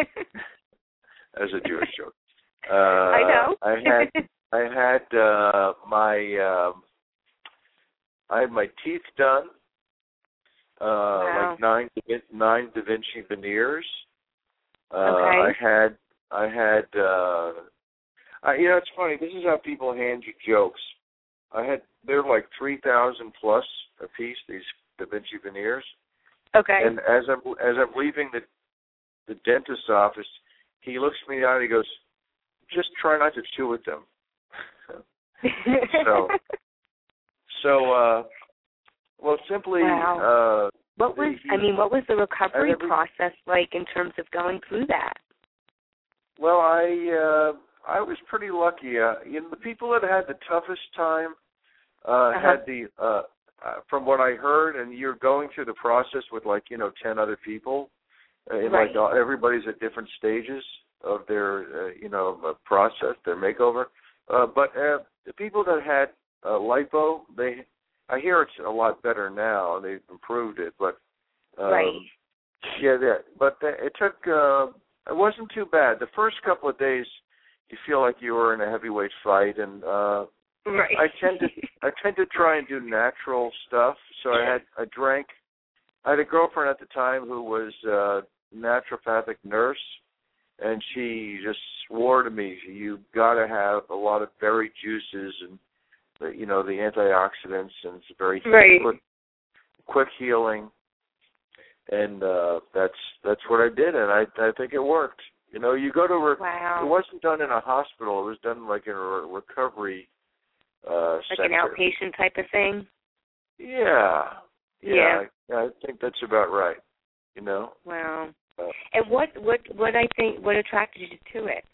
Speaker 1: as a Jewish joke. Uh,
Speaker 3: I know.
Speaker 1: I had I had uh, my um, I had my teeth done. Uh,
Speaker 3: Wow.
Speaker 1: like nine Da Vin- nine Da Vinci veneers. Uh,
Speaker 3: Okay.
Speaker 1: I had I had uh, I, you know it's funny. This is how people hand you jokes. I had they're like three thousand plus a piece. These Da Vinci veneers.
Speaker 3: okay.
Speaker 1: And as I'm as I'm leaving the the dentist's office, he looks me down and he goes, "Just try not to chew with them." so- So, uh, well, simply, uh,
Speaker 3: what was I mean? What was the recovery
Speaker 1: every-
Speaker 3: process like in terms of going through that?
Speaker 1: well, I uh, I was pretty lucky. Uh, you know, the people that had the toughest time uh, uh-huh. had the uh, uh, from what I heard, and you're going through the process with like you know ten other people, uh, and
Speaker 3: right.
Speaker 1: like everybody's at different stages of their uh, you know process, their makeover. Uh, but uh, the people that had uh, lipo, they I hear it's a lot better now. They've improved it, but um,
Speaker 3: right.
Speaker 1: Yeah, that. But it took. Uh, it wasn't too bad. The first couple of days, you feel like you were in a heavyweight fight, and uh,
Speaker 3: right.
Speaker 1: I tend to I tend to try and do natural stuff. So I had I drank. I had a girlfriend at the time who was a naturopathic nurse, and she just swore to me, "You got to have a lot of berry juices and the, you know the antioxidants, and it's very
Speaker 3: right.
Speaker 1: quick, quick healing." And uh that's that's what I did, and I I think it worked. You know, you go to re-
Speaker 3: wow.
Speaker 1: it wasn't done in a hospital; it was done like in a re- recovery uh
Speaker 3: like
Speaker 1: center.
Speaker 3: an outpatient type of thing.
Speaker 1: Yeah.
Speaker 3: Yeah.
Speaker 1: Yeah, I think that's about right. You know.
Speaker 3: Wow.
Speaker 1: Uh,
Speaker 3: And what what what I think what attracted you to it,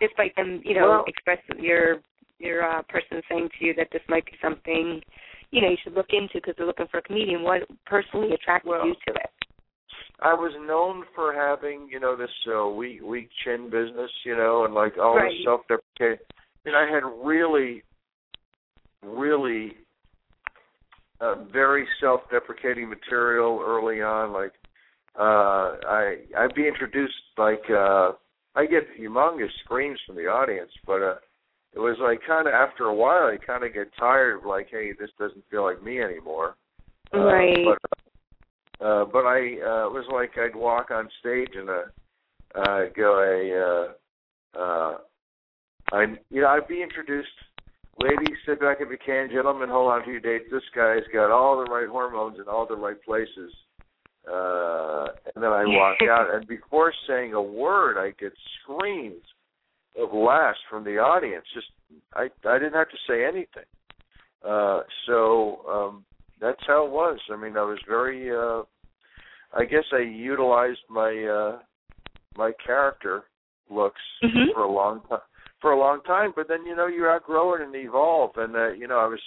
Speaker 3: despite them you know
Speaker 1: Well-
Speaker 3: express your your uh, person saying to you that this might be something you know you should look into because they're looking for a comedian. What personally attracted
Speaker 1: Well-
Speaker 3: you to it?
Speaker 1: I was known for having, you know, this uh, weak weak chin business, you know, and like all
Speaker 3: Right.
Speaker 1: this self deprecating. I mean, I had really, really uh, very self deprecating material early on. Like, uh, I I'd be introduced like uh, I get humongous screams from the audience, but uh, it was like kind of after a while, I kind of get tired of like, hey, this doesn't feel like me anymore. Uh,
Speaker 3: Right.
Speaker 1: But uh, but I uh, it was like I'd walk on stage and uh, uh, go a uh, uh, I you know I'd be introduced. Ladies, sit back if you can. Gentlemen, hold on to your dates. This guy's got all the right hormones in all the right places. Uh, and then I walk out, and before saying a word, I get screams of laughs from the audience. Just I I didn't have to say anything. Uh, so um, that's how it was. I mean, I was very. Uh, I guess I utilized my uh, my character looks
Speaker 3: Mhm.
Speaker 1: for a long time. For a long time, but then you know you outgrow it and evolve. And uh, you know, I was,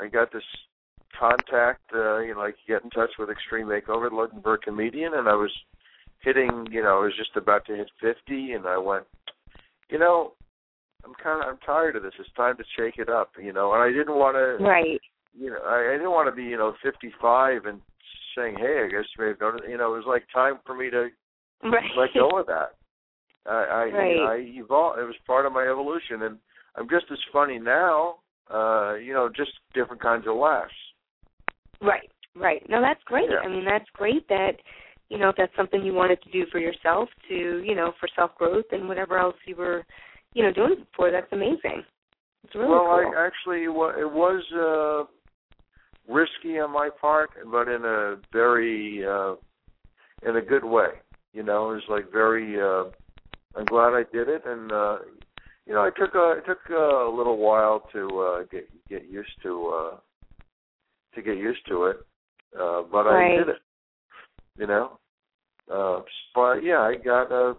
Speaker 1: I got this contact, uh, you know, like get in touch with Extreme Makeover, for a comedian, and I was hitting, you know, I was just about to hit fifty, and I went, you know, I'm kind of, I'm tired of this. It's time to shake it up, you know. And I didn't want to,
Speaker 3: Right.
Speaker 1: you know, I, I didn't want to be, you know, 55 and saying, hey, I guess you may have done it. You know, it was like time for me to
Speaker 3: Right.
Speaker 1: let go of that. I, I,
Speaker 3: Right.
Speaker 1: I evolved. It was part of my evolution, and I'm just as funny now. Uh, you know, just different kinds of laughs.
Speaker 3: Right, right. No, that's great.
Speaker 1: Yeah.
Speaker 3: I mean, that's great that you know if that's something you wanted to do for yourself, to you know for self growth and whatever else you were, you know, doing for. That's amazing. It's really
Speaker 1: well,
Speaker 3: cool.
Speaker 1: I actually it it was uh, risky on my part, but in a very uh, in a good way. You know, it was like very. Uh, I'm glad I did it, and uh, you know, it took a it took a little while to uh, get get used to uh, to get used to it, uh, but
Speaker 3: Right.
Speaker 1: I did it. You know, uh, but yeah, I got a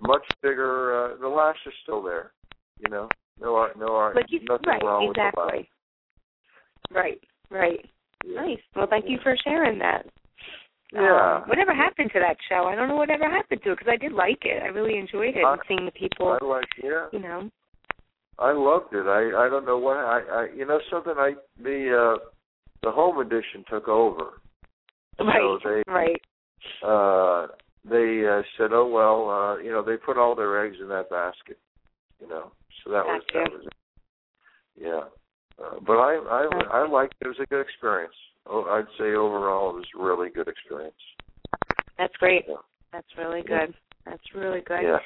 Speaker 1: much bigger. Uh, the lash is still there. You know, no art, no art,
Speaker 3: but you,
Speaker 1: nothing
Speaker 3: right,
Speaker 1: wrong with the
Speaker 3: exactly. Right, right.
Speaker 1: Yeah.
Speaker 3: Nice. Well, thank you for sharing that.
Speaker 1: Yeah.
Speaker 3: Um, whatever happened to that show? I don't know whatever happened to it because I did like it. I really enjoyed it.
Speaker 1: I-
Speaker 3: and seeing the people,
Speaker 1: I like yeah.
Speaker 3: you know.
Speaker 1: I loved it. I I don't know why. I I you know something. I the uh the home edition took over.
Speaker 3: Right,
Speaker 1: they-
Speaker 3: right.
Speaker 1: Uh they uh, said, "Oh well, uh, you know, they put all their eggs in that basket." You know, so that was that was it. Yeah, uh, but I I I liked it. It was a good experience. Oh, I'd say overall it was a really good experience.
Speaker 3: That's great.
Speaker 1: Yeah.
Speaker 3: That's really
Speaker 1: Yeah.
Speaker 3: good. That's really good.
Speaker 1: Yeah.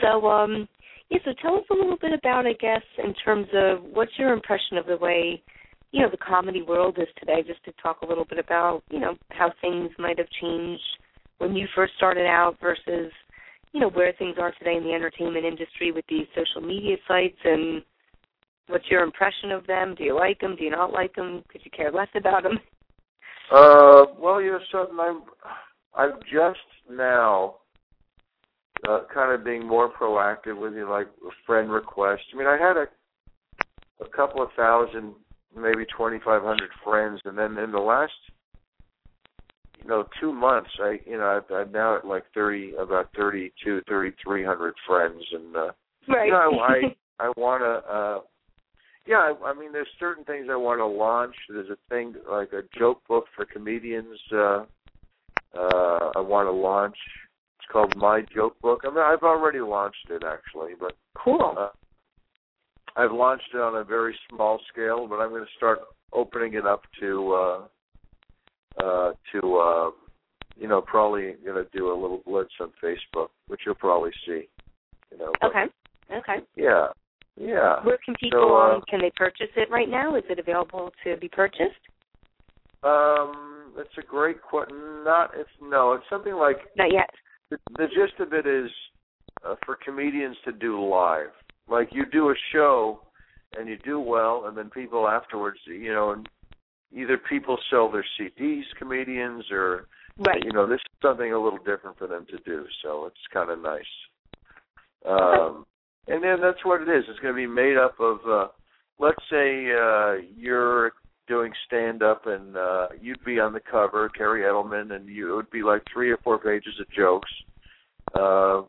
Speaker 3: So, um, yeah. So, tell us a little bit about, I guess, in terms of what's your impression of the way, you know, the comedy world is today. Just to talk a little bit about, you know, how things might have changed when you first started out versus, you know, where things are today in the entertainment industry with these social media sites and what's your impression of them? Do you like them? Do you not like them? Could you care less about them?
Speaker 1: Uh, well, you know something. I'm I'm just now uh, kind of being more proactive with you, like friend requests. I mean, I had a a couple of thousand, maybe 2,500 friends, and then in the last, you know, two months, I, you know, I, I'm now at like 30, about 32, 3,300 friends, and uh,
Speaker 3: right.
Speaker 1: you know, I, I want to. uh yeah, I, I mean, there's certain things I want to launch. There's a thing like a joke book for comedians. Uh, uh, I want to launch. It's called My Joke Book. I mean, I've already launched it actually, but
Speaker 3: cool.
Speaker 1: Uh, I've launched it on a very small scale, but I'm going to start opening it up to uh, uh, to uh, you know probably going to do a little blitz on Facebook, which you'll probably see. You know. But,
Speaker 3: okay. Okay.
Speaker 1: Yeah. Yeah.
Speaker 3: Where can people
Speaker 1: So,
Speaker 3: um, can they purchase it right now? Is it available to be purchased?
Speaker 1: Um, it's a great question. Not it's no, it's something like
Speaker 3: Not yet.
Speaker 1: the, the gist of it is uh, for comedians to do live. Like you do a show and you do well, and then people afterwards, you know, and either people sell their CDs, comedians, or
Speaker 3: Right.
Speaker 1: you know, this is something a little different for them to do. So it's kind of nice. Um, and then that's what it is. It's going to be made up of, uh, let's say uh, you're doing stand up and uh, you'd be on the cover, Kerri Edelman, and you it would be like three or four pages of jokes. Uh,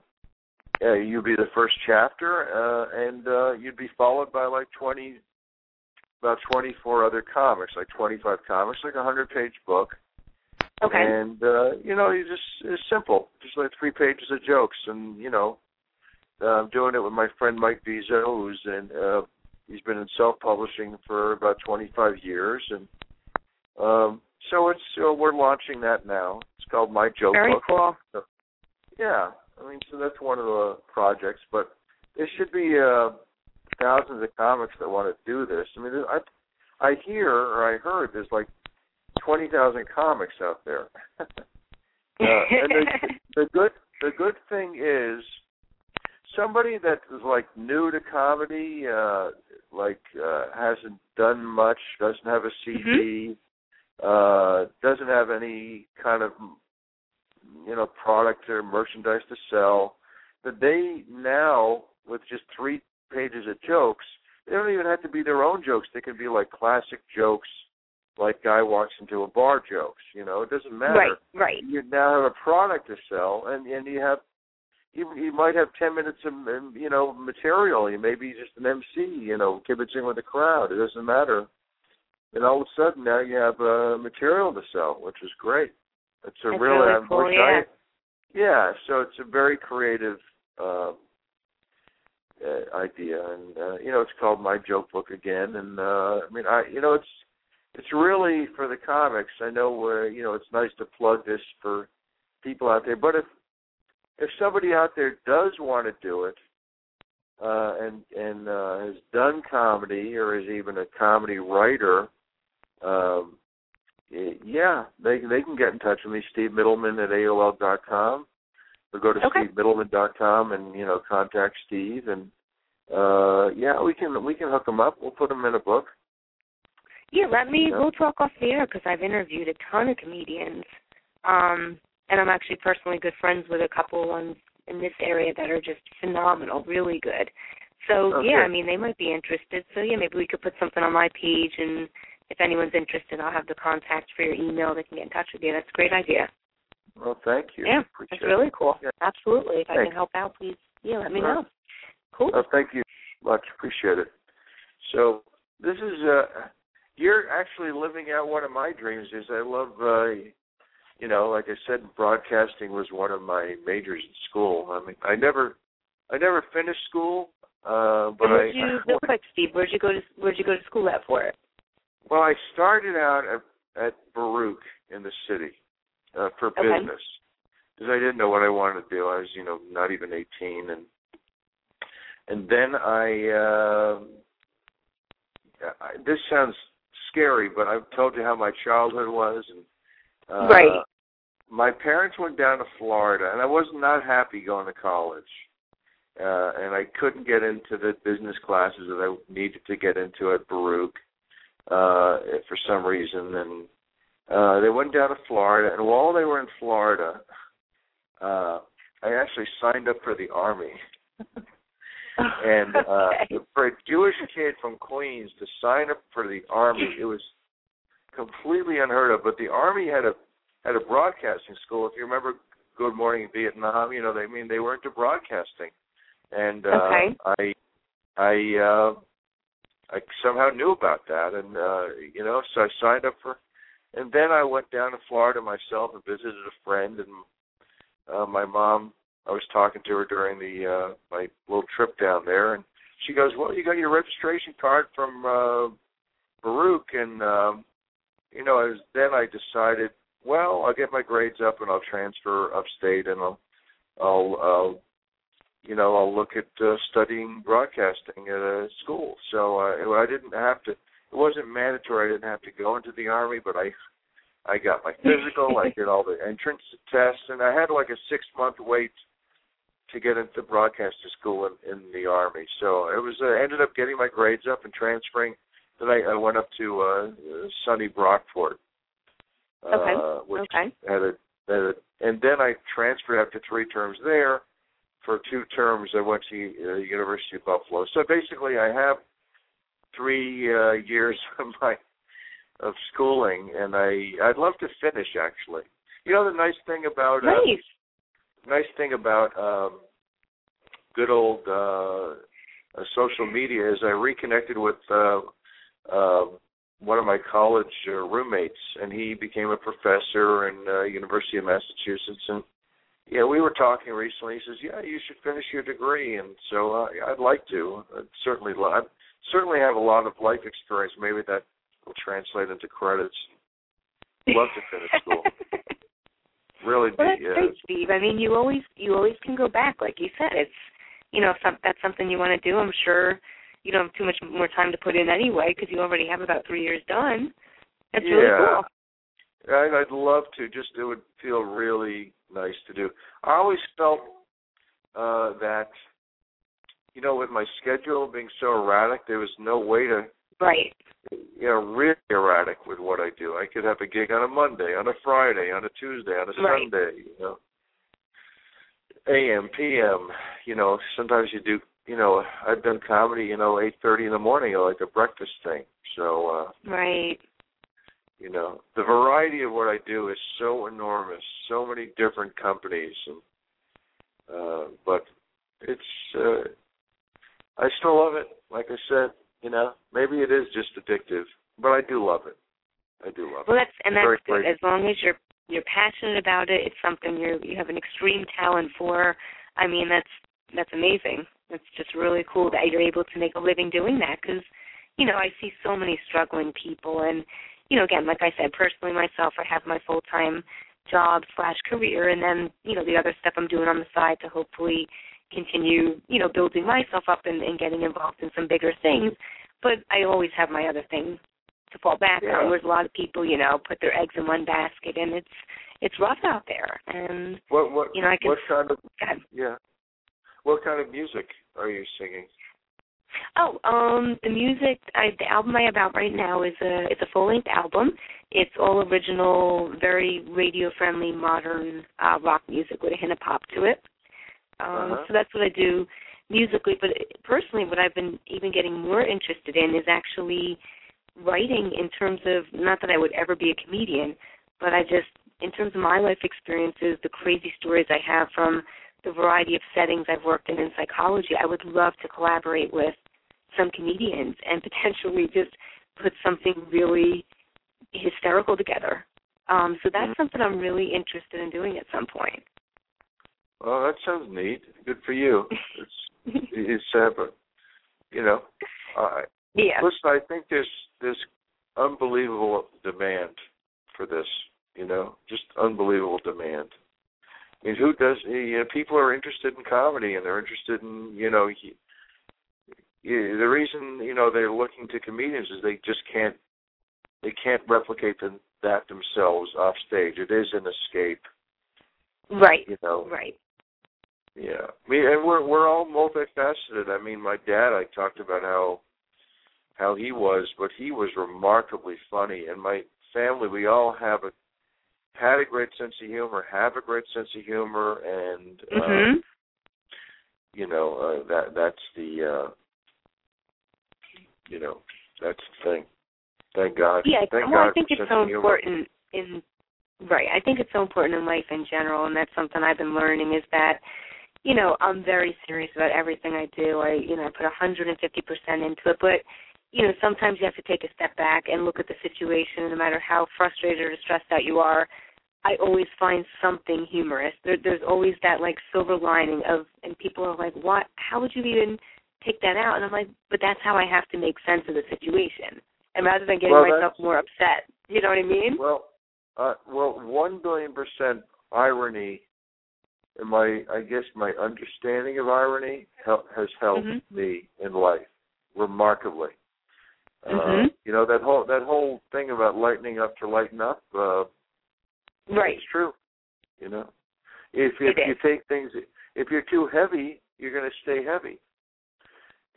Speaker 1: uh, you'd be the first chapter, uh, and uh, you'd be followed by like twenty, about twenty-four other comics, like twenty-five comics, like a hundred-page book.
Speaker 3: Okay.
Speaker 1: And uh, you know, you just it's simple, just like three pages of jokes, and you know, uh, I'm doing it with my friend Mike Vizo, who's in. Uh, he's been in self-publishing for about 25 years, and um, so it's uh, we're launching that now. It's called My Joke
Speaker 3: Very
Speaker 1: Book.
Speaker 3: cool.
Speaker 1: Yeah, I mean, so that's one of the projects, but there should be uh, thousands of comics that want to do this. I mean, I I hear or I heard there's like twenty thousand comics out there. uh, and the, the good the good thing is somebody that is like new to comedy, uh like uh hasn't done much, doesn't have a CD, uh doesn't have any kind of you know product or merchandise to sell, that they now with just three pages of jokes, they don't even have to be their own jokes. They can be like classic jokes, like guy walks into a bar jokes. You know, it doesn't matter
Speaker 3: Right. Right.
Speaker 1: you now have a product to sell, and and you have you you might have ten minutes of um, you know material. You may be just an MC, you know, kibitzing with the crowd. It doesn't matter. And all of a sudden now you have uh, material to sell, which is great. It's a
Speaker 3: That's
Speaker 1: really,
Speaker 3: really cool, yeah.
Speaker 1: I, yeah. So it's a very creative uh, uh, idea, and uh, you know it's called My Joke Book again. And uh, I mean, I you know it's it's really for the comics. I know where you know it's nice to plug this for people out there, but if if somebody out there does want to do it uh, and and uh, has done comedy or is even a comedy writer, um, yeah, they they can get in touch with me, Steve Mittleman at AOL dot com. Or go to
Speaker 3: Okay.
Speaker 1: dot com and you know contact Steve and uh yeah we can we can hook them up. We'll put them in a book.
Speaker 3: Yeah, let me.
Speaker 1: Yeah.
Speaker 3: We'll talk off the air because I've interviewed a ton of comedians, um, and I'm actually personally good friends with a couple ones in this area that are just phenomenal, really good. So
Speaker 1: Okay.
Speaker 3: yeah, I mean they might be interested. So yeah, maybe we could put something on my page, and if anyone's interested, I'll have the contact for your email. They can get in touch with you. That's a great idea.
Speaker 1: Well, thank you.
Speaker 3: Yeah,
Speaker 1: Appreciate
Speaker 3: that's really cool.
Speaker 1: Yeah.
Speaker 3: Absolutely. If I can help out, please, yeah, let me
Speaker 1: Sure.
Speaker 3: know. Cool.
Speaker 1: Oh, thank you much. Appreciate it. So this is uh you're actually living out one of my dreams is I love uh you know, like I said, broadcasting was one of my majors in school. I mean I never I never finished school, uh but I
Speaker 3: you real quick, Steve? Where'd you go to Where'd you go to school at for it?
Speaker 1: Well I started out at at Baruch in the city uh for
Speaker 3: Okay.
Speaker 1: business. Because I didn't know what I wanted to do. I was, you know, not even eighteen and and then I uh I, this sounds scary, but I've told you how my childhood was, and uh,
Speaker 3: Right.
Speaker 1: My parents went down to Florida, and I was not happy going to college, uh, and I couldn't get into the business classes that I needed to get into at Baruch uh, for some reason, and uh, they went down to Florida, and while they were in Florida, uh, I actually signed up for the army. And uh,
Speaker 3: Okay.
Speaker 1: for a Jewish kid from Queens to sign up for the army, it was completely unheard of. But the army had a had a broadcasting school. If you remember Good Morning Vietnam, you know they I mean they were into broadcasting, and uh,
Speaker 3: Okay.
Speaker 1: I I uh, I somehow knew about that, and uh, you know so I signed up for. And then I went down to Florida myself and visited a friend, and uh, my mom. I was talking to her during the uh, my little trip down there, and she goes, "Well, you got your registration card from uh, Baruch," and um, you know, as then I decided, well, I'll get my grades up and I'll transfer upstate, and I'll, I'll, uh, you know, I'll look at uh, studying broadcasting at a school. So uh, I didn't have to. It wasn't mandatory. I didn't have to go into the army, but I I got my physical, I did all the entrance tests, and I had like a six month wait to get into broadcaster school in, in the army. So it was uh, ended up getting my grades up and transferring. Then I, I went up to uh, sunny Brockport, uh,
Speaker 3: Okay.
Speaker 1: which
Speaker 3: Okay.
Speaker 1: had a, had a, and then I transferred after three terms there. For two terms, I went to uh, University of Buffalo. So basically, I have three uh, years of my of schooling, and I I'd love to finish actually. You know the nice thing about uh,
Speaker 3: Nice.
Speaker 1: nice thing about um good old uh, uh social media is I reconnected with uh uh one of my college uh, roommates and he became a professor in uh, University of Massachusetts and yeah, we were talking recently. He says, "Yeah, you should finish your degree," and so uh, I'd like to. I'd certainly, I certainly have a lot of life experience. Maybe that will translate into credits. Love to finish school. Really,
Speaker 3: Well,
Speaker 1: be,
Speaker 3: that's
Speaker 1: uh,
Speaker 3: great, Steve. I mean, you always you always can go back, like you said. It's you know, if some, that's something you want to do. I'm sure you don't have too much more time to put in anyway because you already have about three years done. That's really
Speaker 1: Yeah.
Speaker 3: cool.
Speaker 1: I'd, I'd love to. Just it would feel really nice to do. I always felt uh that, you know, with my schedule being so erratic, there was no way to,
Speaker 3: Right.
Speaker 1: you know, really erratic with what I do. I could have a gig on a Monday, on a Friday, on a Tuesday, on a
Speaker 3: Right.
Speaker 1: Sunday. You know, a.m., p.m. You know, sometimes you do. You know, I've done comedy. You know, eight thirty in the morning, or like a breakfast thing. So. uh
Speaker 3: Right.
Speaker 1: You know the variety of what I do is so enormous, so many different companies, and uh, but it's uh, I still love it. Like I said, you know, maybe it is just addictive, but I do love it. I do love
Speaker 3: Well,
Speaker 1: it.
Speaker 3: Well, that's and
Speaker 1: Very
Speaker 3: that's good. As long as you're you're passionate about it, it's something you you have an extreme talent for. I mean, that's that's amazing. That's just really cool that you're able to make a living doing that because, you know, I see so many struggling people and, you know, again, like I said, personally myself, I have my full time job slash career and then, you know, the other stuff I'm doing on the side to hopefully continue, you know, building myself up and, and getting involved in some bigger things. But I always have my other thing to fall back
Speaker 1: Yeah.
Speaker 3: on. Whereas a lot of people, you know, put their eggs in one basket, and it's it's rough out there. And
Speaker 1: What what
Speaker 3: you know, I can.
Speaker 1: what kind of
Speaker 3: God.
Speaker 1: yeah? What kind of music are you singing?
Speaker 3: Oh, um, the music, I, the album I have out right now is a it's a full length album. It's all original, very radio friendly, modern uh, rock music with a hint of pop to it. Um,
Speaker 1: Uh-huh.
Speaker 3: So that's what I do musically. But personally, what I've been even getting more interested in is actually writing in terms of not that I would ever be a comedian, but I just in terms of my life experiences, the crazy stories I have from the variety of settings I've worked in in psychology, I would love to collaborate with some comedians and potentially just put something really hysterical together. Um, so that's
Speaker 1: Mhm.
Speaker 3: something I'm really interested in doing at some point.
Speaker 1: Well, that sounds neat. Good for you. It's it's uh, but you know, I
Speaker 3: yeah.
Speaker 1: Listen, I think there's there's unbelievable demand for this. You know, just unbelievable demand. I mean, who does? You know, people are interested in comedy, and they're interested in you know. He, the reason you know they're looking to comedians is they just can't they can't replicate the, that themselves off stage. It is an escape,
Speaker 3: Right.
Speaker 1: you know.
Speaker 3: Right.
Speaker 1: Yeah, I mean, and we're we're all multifaceted. I mean, my dad, I talked about how how he was, but he was remarkably funny. And my family, we all have a had a great sense of humor, have a great sense of humor, and uh,
Speaker 3: Mhm.
Speaker 1: you know uh, that that's the uh, you know that's the thing. Thank God.
Speaker 3: Yeah,
Speaker 1: Thank
Speaker 3: well,
Speaker 1: God
Speaker 3: I think it's so important in right. I think it's so important in life in general, and that's something I've been learning is that you know I'm very serious about everything I do. I you know I put 150 percent into it, but you know sometimes you have to take a step back and look at the situation. No matter how frustrated or stressed out you are, I always find something humorous. There, there's always that like silver lining of, and people are like, "What? How would you even take that out?" And I'm like, "But that's how I have to make sense of the situation." And rather than getting
Speaker 1: Well,
Speaker 3: myself more upset, you know what I mean?
Speaker 1: Well, uh, well, one billion percent irony. And my, I guess, my understanding of irony hel- has helped
Speaker 3: Mhm.
Speaker 1: me in life remarkably. Uh,
Speaker 3: Mhm.
Speaker 1: you know that whole that whole thing about lightening up to lighten up. Uh,
Speaker 3: Right.
Speaker 1: It's true. You know, if
Speaker 3: It
Speaker 1: if you
Speaker 3: is.
Speaker 1: take things, if you're too heavy, you're going to stay heavy.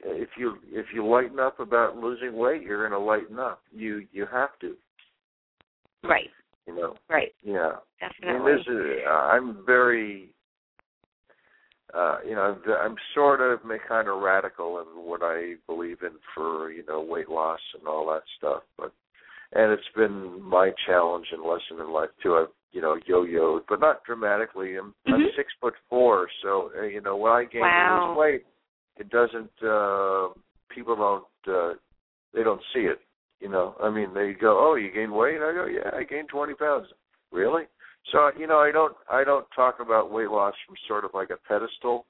Speaker 1: If you if you lighten up about losing weight, you're going to lighten up. You you have to.
Speaker 3: Right.
Speaker 1: You know.
Speaker 3: Right.
Speaker 1: Yeah.
Speaker 3: Definitely.
Speaker 1: this is, uh, I'm very, uh, you know, I'm- I'm sort of kind of radical in what I believe in for you know weight loss and all that stuff. But and it's been my challenge and lesson in life too. I've you know yo-yoed, but not dramatically. I'm I'm
Speaker 3: Mhm.
Speaker 1: six foot four, so uh, you know when I gain
Speaker 3: Wow.
Speaker 1: lose weight, it doesn't. uh People don't. uh They don't see it. You know, I mean, they go, "Oh, you gained weight?" I go, "Yeah, I gained twenty pounds." Really? So you know, I don't I don't talk about weight loss from sort of like a pedestal,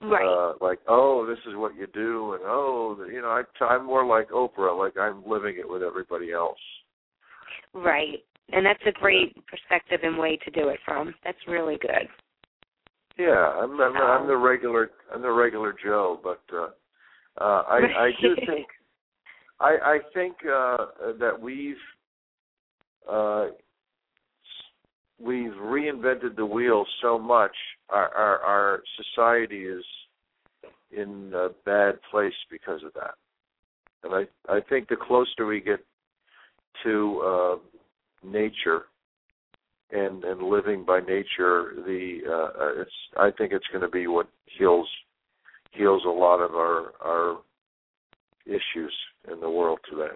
Speaker 3: right.
Speaker 1: uh, like oh this is what you do, and oh you know I, I'm more like Oprah, like I'm living it with everybody else.
Speaker 3: right. And that's a great perspective and way to do it from. That's really good.
Speaker 1: Yeah, I'm I'm, I'm the regular I'm the regular Joe, but uh, uh, I I do think I I think uh, that we've uh, we've reinvented the wheel so much. Our our, our society is in a bad place because of that, and I I think the closer we get to uh, nature and and living by nature, the uh, it's I think it's going to be what heals heals a lot of our our issues in the world today.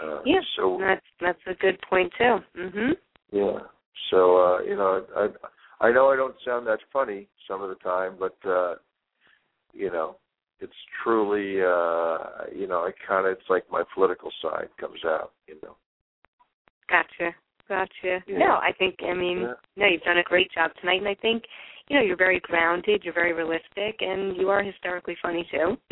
Speaker 1: Uh,
Speaker 3: Yeah.
Speaker 1: So
Speaker 3: That's that's a good point too. Mm Mhm.
Speaker 1: Yeah. So uh, you know, I I know I don't sound that funny some of the time, but uh, you know, it's truly uh, you know, I kind of it's like my political side comes out. You know.
Speaker 3: Gotcha. Gotcha.
Speaker 1: Yeah.
Speaker 3: No, I think I mean
Speaker 1: Yeah.
Speaker 3: no, you've done a great job tonight and I think, you know, you're very grounded, you're very realistic and you are hysterically funny too.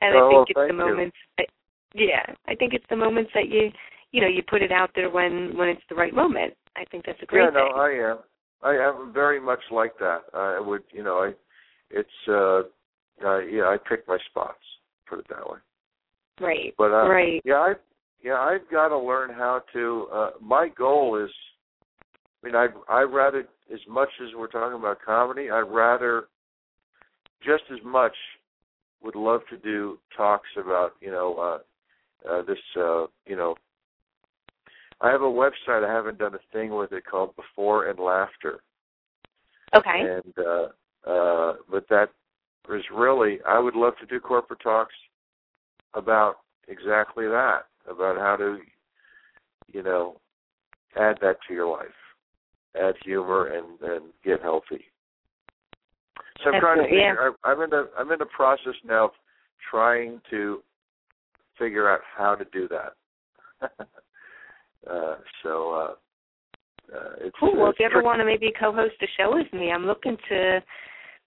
Speaker 3: and
Speaker 1: Oh,
Speaker 3: I think it's the moments that, yeah, I think it's the moments that you you know, you put it out there when when it's the right moment. I think that's a great
Speaker 1: yeah, no,
Speaker 3: thing.
Speaker 1: I am. I am very much like that. I would, you know, I, it's, uh, uh, yeah, I pick my spots. Put it that way.
Speaker 3: right.
Speaker 1: But uh,
Speaker 3: right.
Speaker 1: yeah, I, yeah, I've got to learn how to. Uh, my goal is, I mean, I, I rather as much as we're talking about comedy, I'd rather just as much would love to do talks about, you know, uh, uh, this, uh, you know, I have a website. I haven't done a thing with it called Before and Laughter,
Speaker 3: Okay.
Speaker 1: and uh, uh, but that is really. I would love to do corporate talks about exactly that, about how to, you know, add that to your life, add humor, and and get healthy. So I'm
Speaker 3: That's
Speaker 1: trying to
Speaker 3: good, yeah.
Speaker 1: figure. I, I'm in the I'm in the process now of trying to figure out how to do that. uh, so uh, uh, it's
Speaker 3: Cool. Well, if you ever want to maybe co-host a show with me, I'm looking to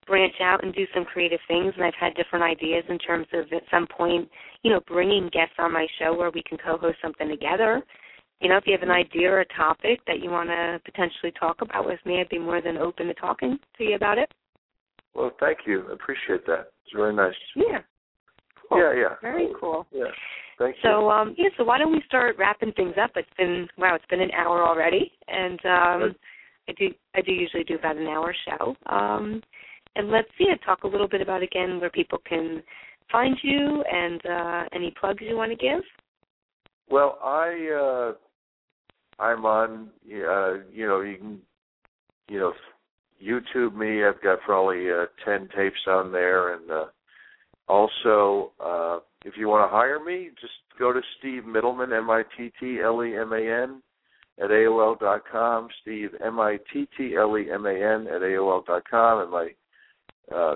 Speaker 3: branch out and do some creative things, and I've had different ideas in terms of at some point, you know, bringing guests on my show where we can co-host something together. You know, if you have an idea or a topic that you want to potentially talk about with me, I'd be more than open to talking to you about it.
Speaker 1: Well, thank you. I appreciate that. It's very nice.
Speaker 3: Yeah. Cool.
Speaker 1: Yeah, yeah.
Speaker 3: Very cool.
Speaker 1: Yeah. Thank you.
Speaker 3: So um yeah, so why don't we start wrapping things up? It's been wow, it's been an hour already, and um. I do I do usually do about an hour show. Um and let's see, talk a little bit about again where people can find you and uh any plugs you want to give.
Speaker 1: Well, I uh I'm on uh you know, you can you know YouTube me. I've got probably uh, ten tapes on there, and uh, also uh, if you want to hire me, just go to Steve Mittleman, M I T T L E M A N, at AOL dot com. Steve M I T T L E M A N at AOL dot com, and my uh,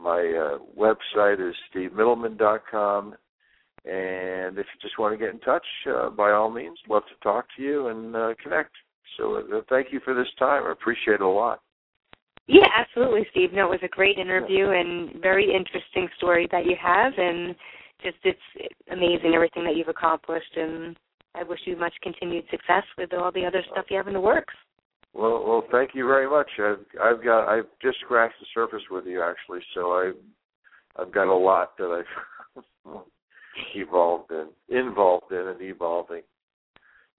Speaker 1: my uh, website is stevemittleman dot com. And if you just want to get in touch, uh, by all means, love to talk to you and uh, connect. So uh, thank you for this time. I appreciate it a lot.
Speaker 3: Yeah, absolutely, Steve. No, it was a great interview and very interesting story that you have, and just it's amazing everything that you've accomplished. And I wish you much continued success with all the other stuff you have in the works.
Speaker 1: Well, well, thank you very much. I've I've got I've just scratched the surface with you actually, so I I've got a lot that I've evolved in, involved in, and evolving.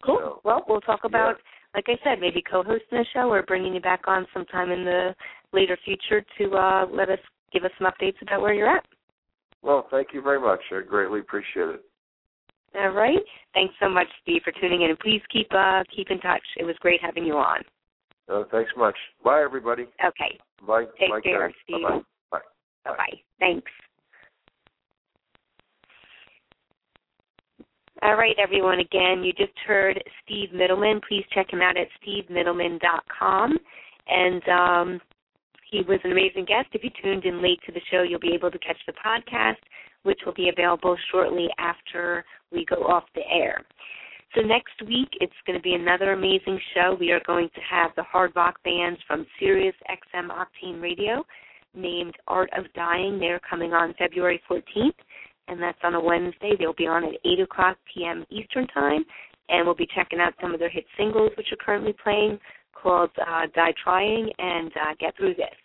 Speaker 3: Cool.
Speaker 1: So,
Speaker 3: well, we'll talk about. Like I said, maybe co-hosting a show or bringing you back on sometime in the later future to uh, let us give us some updates about where you're at.
Speaker 1: Well, thank you very much. I greatly appreciate it.
Speaker 3: All right. Thanks so much, Steve, for tuning in, and please keep uh, keep in touch. It was great having you on.
Speaker 1: Uh, thanks much. Bye, everybody.
Speaker 3: Okay.
Speaker 1: Bye.
Speaker 3: Take
Speaker 1: Bye,
Speaker 3: care,
Speaker 1: Karen.
Speaker 3: Steve.
Speaker 1: Bye-bye. Bye.
Speaker 3: Bye bye. Thanks. All right, everyone. Again, you just heard Steve Mittleman. Please check him out at stevemittleman.com. And um, he was an amazing guest. If you tuned in late to the show, you'll be able to catch the podcast, which will be available shortly after we go off the air. So next week, it's going to be another amazing show. We are going to have the hard rock bands from Sirius XM Octane Radio named Art of Dying. They're coming on February 14th, and that's on a Wednesday. They'll be on at 8 o'clock p.m. Eastern Time, and we'll be checking out some of their hit singles, which are currently playing, called uh, Die Trying and uh, Get Through This.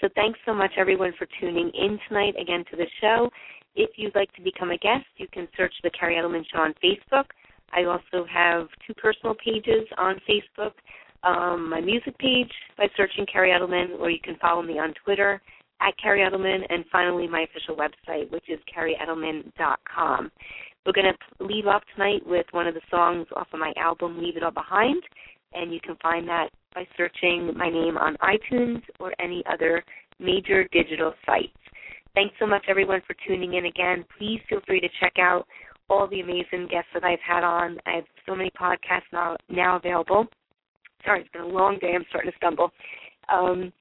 Speaker 3: So thanks so much, everyone, for tuning in tonight again to the show. If you'd like to become a guest, you can search The Kerri Edelman Show on Facebook. I also have two personal pages on Facebook. Um, my music page by searching Kerri Edelman, or you can follow me on Twitter at Kerri Edelman, and finally my official website, which is kerriedelman.com. We're going to leave off tonight with one of the songs off of my album, Leave It All Behind, and you can find that by searching my name on iTunes or any other major digital sites. Thanks so much, everyone, for tuning in again. Please feel free to check out all the amazing guests that I've had on. I have so many podcasts now, now available. Sorry, it's been a long day. I'm starting to stumble. Um,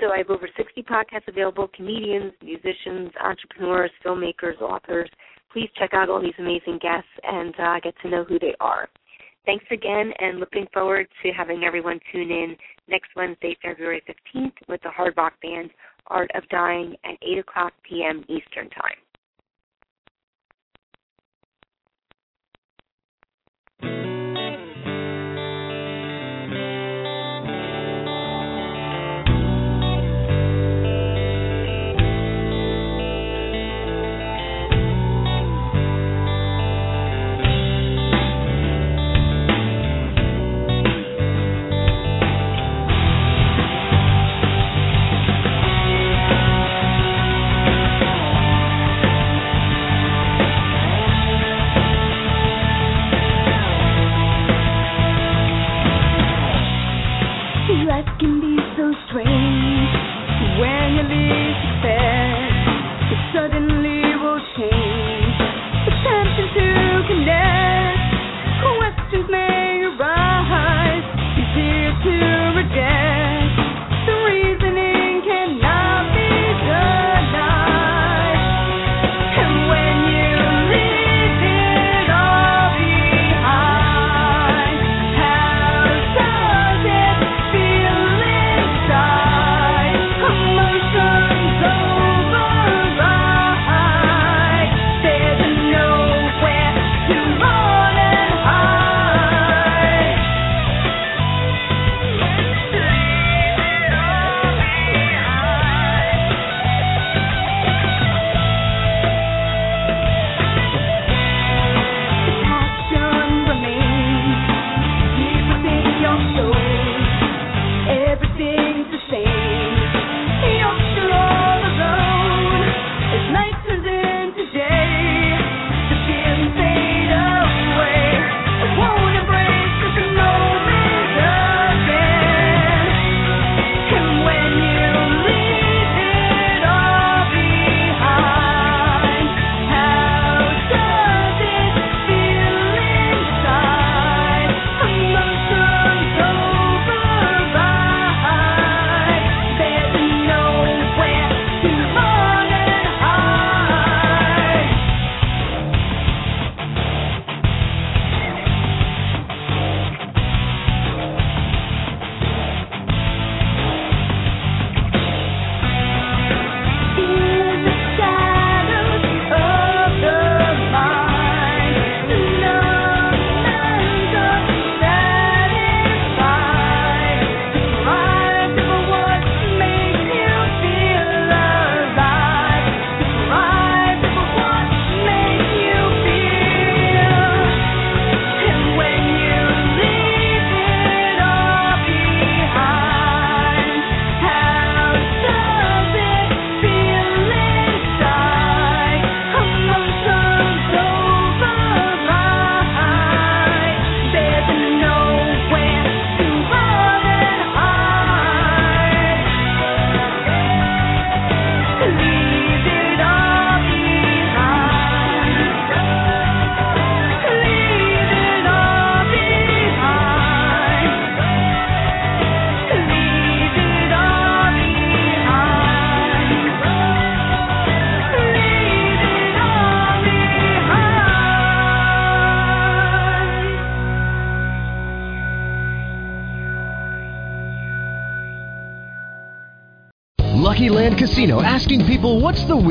Speaker 3: so I have over 60 podcasts available, comedians, musicians, entrepreneurs, filmmakers, authors. Please check out all these amazing guests and uh, get to know who they are. Thanks again, and looking forward to having everyone tune in next Wednesday, February 15th, with the hard rock band Art of Dying at 8 o'clock p.m. Eastern Time.